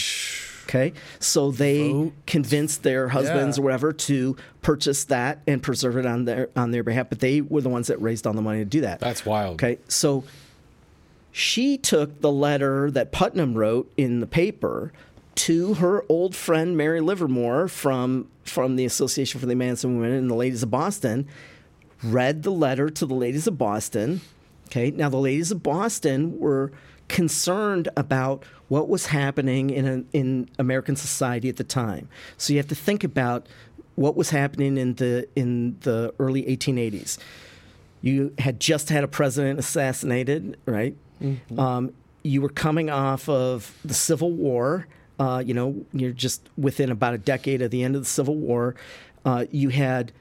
S3: Okay, so they
S1: Vote.
S3: convinced their husbands
S1: Yeah.
S3: or whatever to purchase that and preserve it on their on their behalf. But they were the ones that raised all the money to do that.
S2: That's wild.
S3: Okay, so she took the letter that Putnam wrote in the paper to her old friend Mary Livermore from from the Association for the Advancement of Women and the Ladies of Boston. Read the letter to the Ladies of Boston. Okay, now the Ladies of Boston were concerned about what was happening in in American society at the time. So you have to think about what was happening in the in the early 1880s you had just had a president assassinated, right? Um, you were coming off of the Civil War. Uh, you know, you're just within about a decade of the end of the Civil War. Uh, you had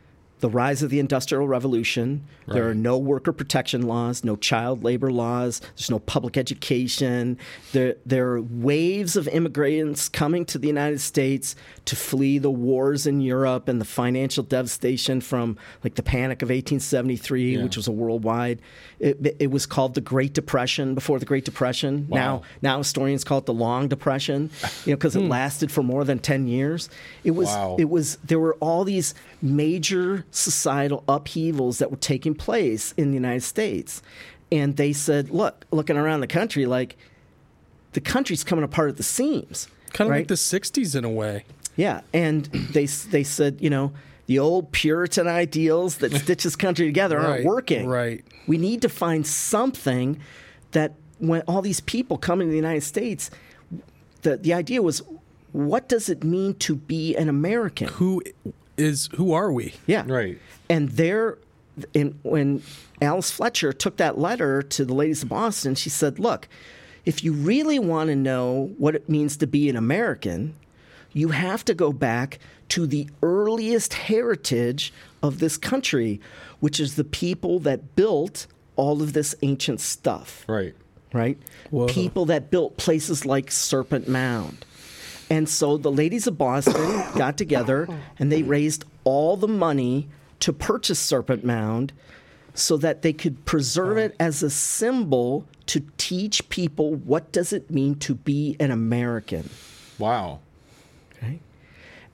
S3: the rise of the Industrial Revolution. There are no worker protection laws, no child labor laws. There's no public education. There, there are waves of immigrants coming to the United States to flee the wars in Europe and the financial devastation from like the Panic of 1873,
S2: Yeah.
S3: which was a worldwide. It, it was called the Great Depression before the Great Depression.
S2: Wow.
S3: Now, now historians call it the Long Depression, you know, because it hmm. lasted for more than 10 years. It was
S2: Wow.
S3: it was there were all these major societal upheavals that were taking place in the United States. And they said, look, looking around the country, like the country's coming apart at the seams.
S1: Kind of
S3: right?
S1: like the '60s in a way.
S3: Yeah, and they they said, you know, the old Puritan ideals that stitch this country together aren't working.
S1: right.
S3: We need to find something that when all these people come into the United States, the the idea was, what does it mean to be an American?
S1: Who is? Who are we?
S3: Yeah,
S2: Right.
S3: And there, in, when Alice Fletcher took that letter to the ladies of Boston, she said, "Look, if you really want to know what it means to be an American, you have to go back to the earliest heritage of this country, which is the people that built all of this ancient stuff."
S2: Right.
S3: right?
S1: Whoa.
S3: People that built places like Serpent Mound. And so the ladies of Boston got together and they raised all the money to purchase Serpent Mound so that they could preserve it as a symbol to teach people what does it mean to be an American.
S2: Wow.
S3: Okay?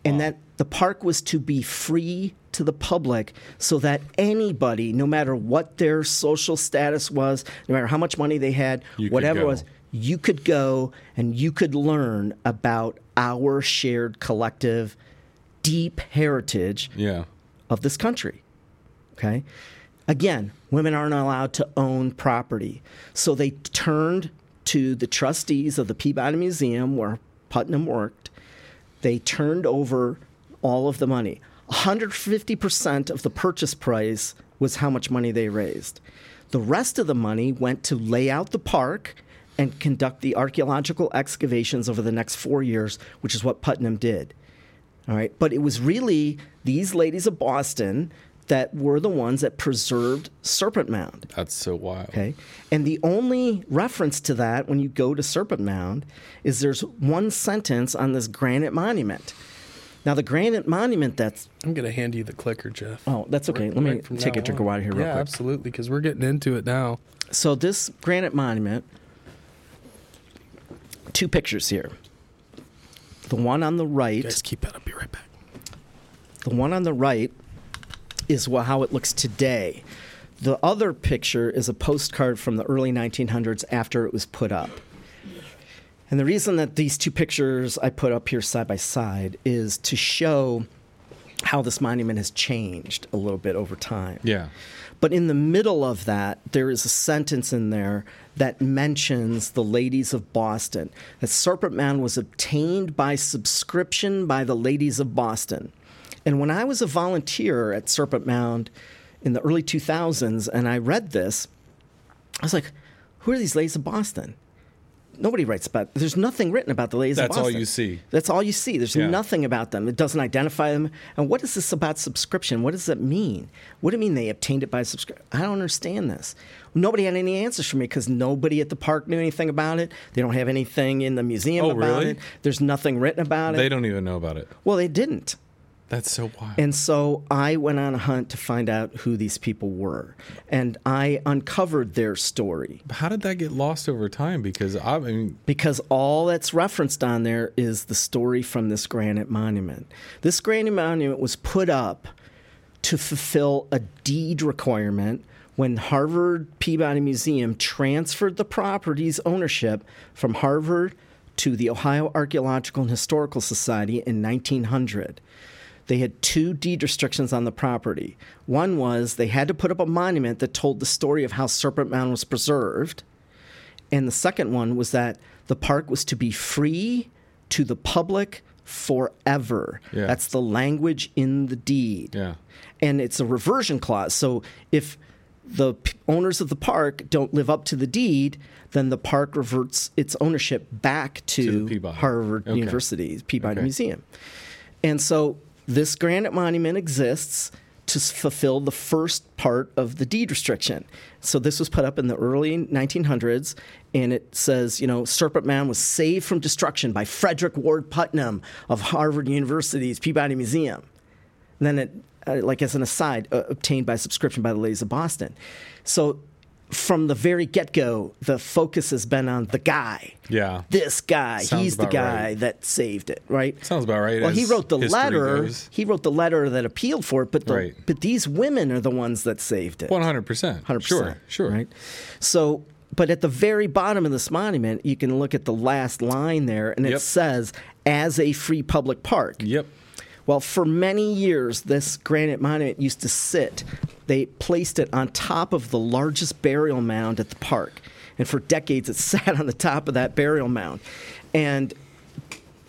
S3: And that the park was to be free to the public so that anybody, no matter what their social status was, no matter how much money they had,
S2: You
S3: whatever it was, you could go and you could learn about our shared collective deep heritage
S2: Yeah.
S3: of this country. Okay? Again, women aren't allowed to own property. So they turned to the trustees of the Peabody Museum where Putnam worked. They turned over all of the money. 150% of the purchase price was how much money they raised. The rest of the money went to lay out the park and conduct the archaeological excavations over the next four years, which is what Putnam did. All right. But it was really these ladies of Boston that were the ones that preserved Serpent Mound.
S2: That's so wild.
S3: Okay. And the only reference to that when you go to Serpent Mound is there's one sentence on this granite monument. Now, the granite monument that's,
S1: I'm gonna hand you the clicker, Jeff.
S3: oh, that's okay. Let me
S1: Right
S3: take a
S1: now
S3: drink
S1: on.
S3: of water here, real
S1: Yeah,
S3: quick.
S1: absolutely, because we're getting into it now.
S3: So, this granite monument, two pictures here. The one on the right
S1: Guys, keep that. I'll be right back.
S3: The one on the right is how it looks today. The other picture is a postcard from the early 1900s after it was put up. And the reason that these two pictures I put up here side by side is to show how this monument has changed a little bit over time.
S2: Yeah.
S3: But in the middle of that, there is a sentence in there that mentions the ladies of Boston. That Serpent Mound was obtained by subscription by the ladies of Boston. And when I was a volunteer at Serpent Mound in the early 2000s and I read this, I was like, who are these ladies of Boston? Nobody writes about. There's nothing written about the ladies
S2: That's all you see.
S3: That's all you see. There's
S2: Yeah.
S3: nothing about them. It doesn't identify them. And what is this about subscription? What does that mean? What do you mean they obtained it by subscription? I don't understand this. Nobody had any answers for me because nobody at the park knew anything about it. They don't have anything in the museum
S2: Oh,
S3: about
S2: really?
S3: it. There's nothing written about it.
S2: They don't even know about it.
S3: Well, they didn't.
S2: That's so wild.
S3: And so I went on a hunt to find out who these people were. And I uncovered their story.
S2: How did that get lost over time? Because I mean,
S3: because all that's referenced on there is the story from this granite monument. This granite monument was put up to fulfill a deed requirement when Harvard Peabody Museum transferred the property's ownership from Harvard to the Ohio Archaeological and Historical Society in 1900 they had two deed restrictions on the property. One was they had to put up a monument that told the story of how Serpent Mound was preserved. And the second one was that the park was to be free to the public forever.
S2: Yeah.
S3: That's the language in the deed.
S2: yeah.
S3: And it's a reversion clause. So if the p- owners of the park don't live up to the deed, then the park reverts its ownership back to,
S2: To.
S3: Harvard
S2: Okay.
S3: University's Peabody
S2: Okay.
S3: Museum. And so this granite monument exists to fulfill the first part of the deed restriction. So this was put up in the early 1900s, and it says, you know, Serpent Mound was saved from destruction by Frederick Ward Putnam of Harvard University's Peabody Museum. And then it, uh, like as an aside, uh, obtained by subscription by the Ladies of Boston. So from the very get go, the focus has been on the guy.
S2: Yeah.
S3: This guy,
S2: Sounds
S3: he's the guy
S2: right.
S3: that saved it, right?
S2: Sounds about right.
S3: Well, he wrote the letter.
S2: goes.
S3: He wrote the letter that appealed for it, but the,
S2: Right.
S3: but these women are the ones that saved it.
S2: One hundred percent.
S3: Hundred
S2: Sure. Sure.
S3: Right. So, but at the very bottom of this monument, you can look at the last line there, and it
S2: Yep.
S3: says, "As a free public park."
S2: Yep.
S3: Well, for many years, this granite monument used to sit. They placed it on top of the largest burial mound at the park. And for decades, it sat on the top of that burial mound. And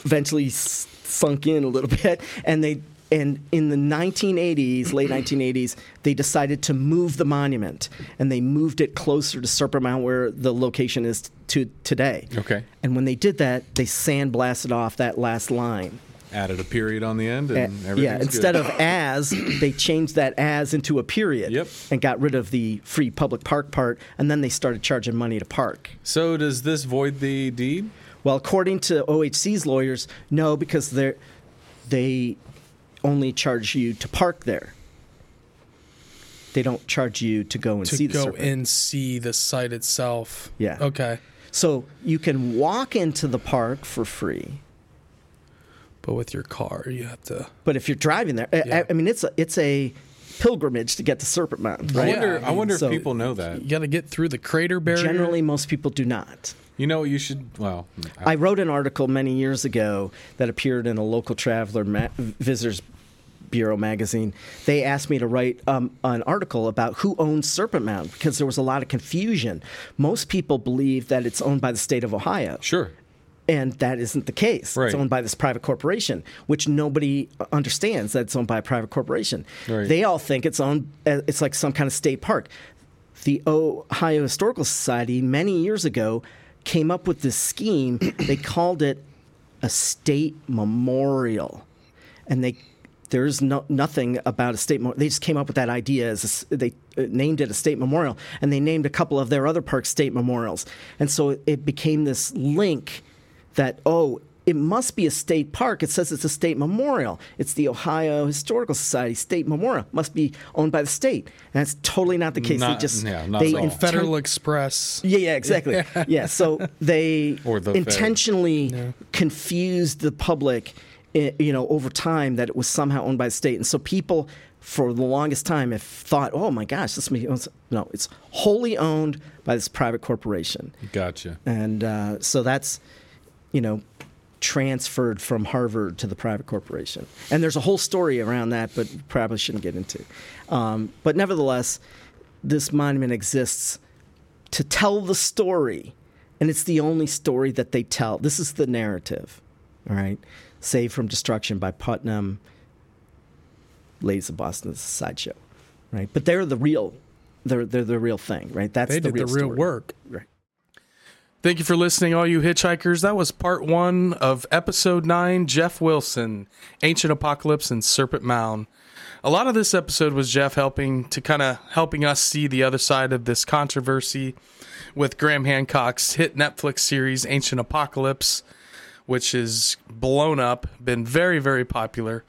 S3: eventually s- sunk in a little bit. And they. And in the 1980s, late 1980s, they decided to move the monument, and they moved it closer to Serpent Mound, where the location is to today.
S2: Okay.
S3: And when they did that, they sandblasted off that last line.
S2: Added a period on the end, and everything's
S3: yeah, instead
S2: good.
S3: of as, they changed that as into a period.
S2: Yep.
S3: And got rid of the free public park part, and then they started charging money to park.
S2: So does this void the deed?
S3: Well, according to OHC's lawyers, no, because they they only charge you to park there. They don't charge you to go and
S1: to
S3: see the
S1: go
S3: serpent.
S1: and see the site itself.
S3: Yeah.
S1: Okay.
S3: So you can walk into the park for free,
S1: But with your car, you have to.
S3: but if you're driving there, I-
S1: Yeah.
S3: I, I mean, it's a it's a pilgrimage to get to Serpent Mountain,
S2: I wonder.
S1: I
S2: I, wonder
S3: so-
S2: if people know that.
S1: You got to get through the crater barrier.
S3: Generally, most people do not.
S2: You know, you should. Well,
S3: I wrote an article many years ago that appeared in a local traveler ma- visitors bureau magazine. They asked me to write um, an article about who owns Serpent Mound because there was a lot of confusion. Most people believe that it's owned by the state of Ohio.
S2: sure.
S3: And that isn't the case.
S2: Right.
S3: It's owned by this private corporation, which nobody understands that it's owned by a private corporation.
S2: Right.
S3: They all think it's owned. uh, It's like some kind of state park. The Ohio Historical Society many years ago came up with this scheme. they called it a state memorial, and they there's no, nothing about a state. Mo- they just came up with that idea as a they uh, named it a state memorial, and they named a couple of their other parks state memorials, and so it became this link that oh. It must be a state park. It says it's a state memorial. It's the Ohio Historical Society State Memorial. Must be owned by the state. And that's totally not the case.
S2: Not-
S3: they just
S2: yeah, not
S3: they
S2: at all.
S3: inten-
S1: Federal Express.
S3: yeah, yeah, exactly. yeah, so they
S2: Or the Fed.
S3: intentionally confused the public, eh, you know, over time that it was somehow owned by the state, and so people for the longest time have thought, "Oh my gosh, this means no, it's wholly owned by this private corporation,"
S2: Gotcha.
S3: and uh, so that's, you know. Transferred from Harvard to the private corporation, and there's a whole story around that, but probably shouldn't get into. Um, but nevertheless, this monument exists to tell the story, and it's the only story that they tell. This is the narrative, all right? Saved from Destruction by Putnam, Ladies of Boston is a sideshow, right? But they're the real, they're, they're the real thing, right? That's
S1: They
S3: the
S1: did
S3: real
S1: the real
S3: story.
S1: work.
S3: Right.
S1: Thank you for listening, all you hitchhikers. That was part one of episode nine Jeff Wilson, Ancient Apocalypse and Serpent Mound. A lot of this episode was Jeff helping to kind of helping us see the other side of this controversy with Graham Hancock's hit Netflix series Ancient Apocalypse, which is blown up, been very, very popular,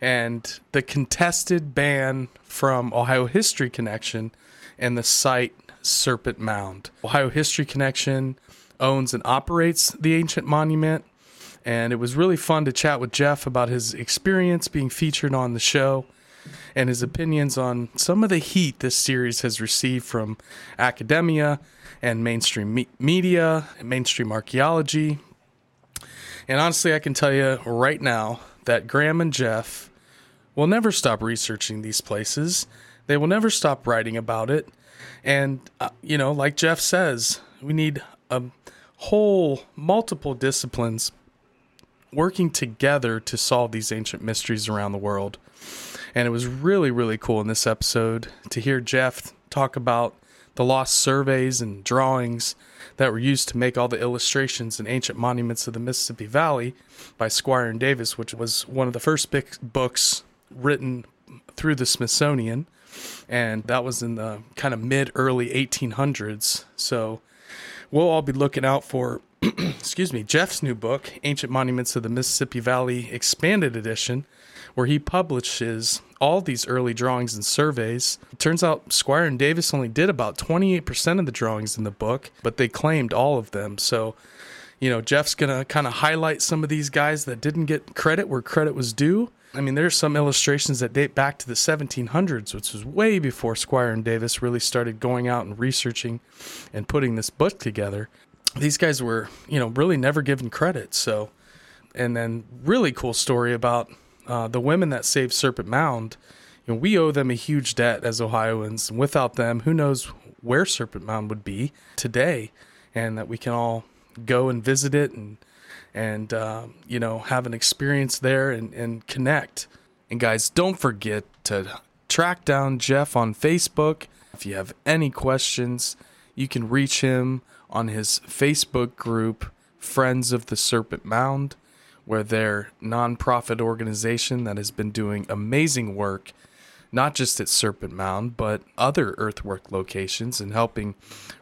S1: and the contested ban from Ohio History Connection and the site Serpent Mound. Ohio History Connection owns and operates the ancient monument, and it was really fun to chat with Jeff about his experience being featured on the show and his opinions on some of the heat this series has received from academia and mainstream me- media, and mainstream archaeology. And honestly, I can tell you right now that Graham and Jeff will never stop researching these places. They will never stop writing about it. And, uh, you know, like Jeff says, we need a whole multiple disciplines working together to solve these ancient mysteries around the world. And it was really, really cool in this episode to hear Jeff talk about the lost surveys and drawings that were used to make all the illustrations and ancient monuments of the Mississippi Valley by Squier and Davis, which was one of the first big books written through the Smithsonian, and that was in the kind of mid early 1800s. So we'll all be looking out for, excuse me, Jeff's new book, Ancient Monuments of the Mississippi Valley Expanded Edition, where he publishes all these early drawings and surveys. It turns out Squier and Davis only did about 28% of the drawings in the book, but they claimed all of them. So, you know, Jeff's going to kind of highlight some of these guys that didn't get credit where credit was due. I mean, there's some illustrations that date back to the 1700s, which was way before Squier and Davis really started going out and researching and putting this book together. These guys were, you know, really never given credit. So, and then really cool story about uh, the women that saved Serpent Mound. You know, we owe them a huge debt as Ohioans. And without them, who knows where Serpent Mound would be today, and that we can all go and visit it and and uh, you know have an experience there and, and connect. And guys, don't forget to track down Jeff on Facebook. If you have any questions, you can reach him on his Facebook group, Friends of the Serpent Mound, where they're nonprofit organization that has been doing amazing work, not just at Serpent Mound, but other earthwork locations and helping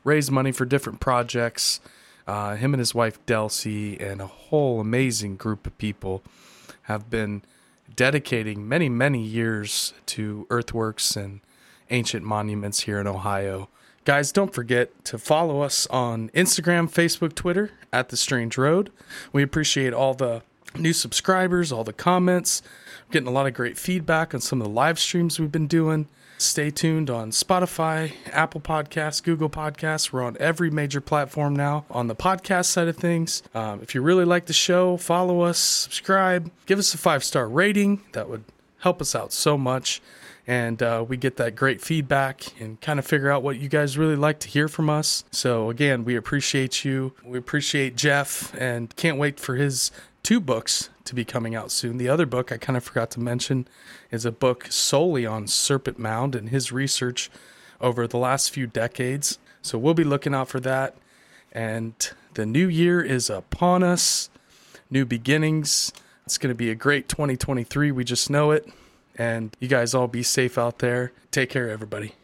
S1: raise money for different projects uh, him and his wife Delcy and a whole amazing group of people have been dedicating many, many years to earthworks and ancient monuments here in Ohio. Guys, don't forget to follow us on Instagram, Facebook, Twitter at The Strange Road. We appreciate all the new subscribers, all the comments. We're getting a lot of great feedback on some of the live streams we've been doing. Stay tuned on Spotify, Apple Podcasts, Google Podcasts. We're on every major platform now on the podcast side of things. Um, if you really like the show, follow us, subscribe, give us a five star rating. That would help us out so much. And uh, we get that great feedback and kind of figure out what you guys really like to hear from us. So, again, we appreciate you. We appreciate Jeff and can't wait for his two books to be coming out soon. The other book I kind of forgot to mention is a book solely on Serpent Mound and his research over the last few decades. So we'll be looking out for that. And the new year is upon us, new beginnings. It's going to be a great 2023. We just know it. And you guys all be safe out there. Take care, everybody.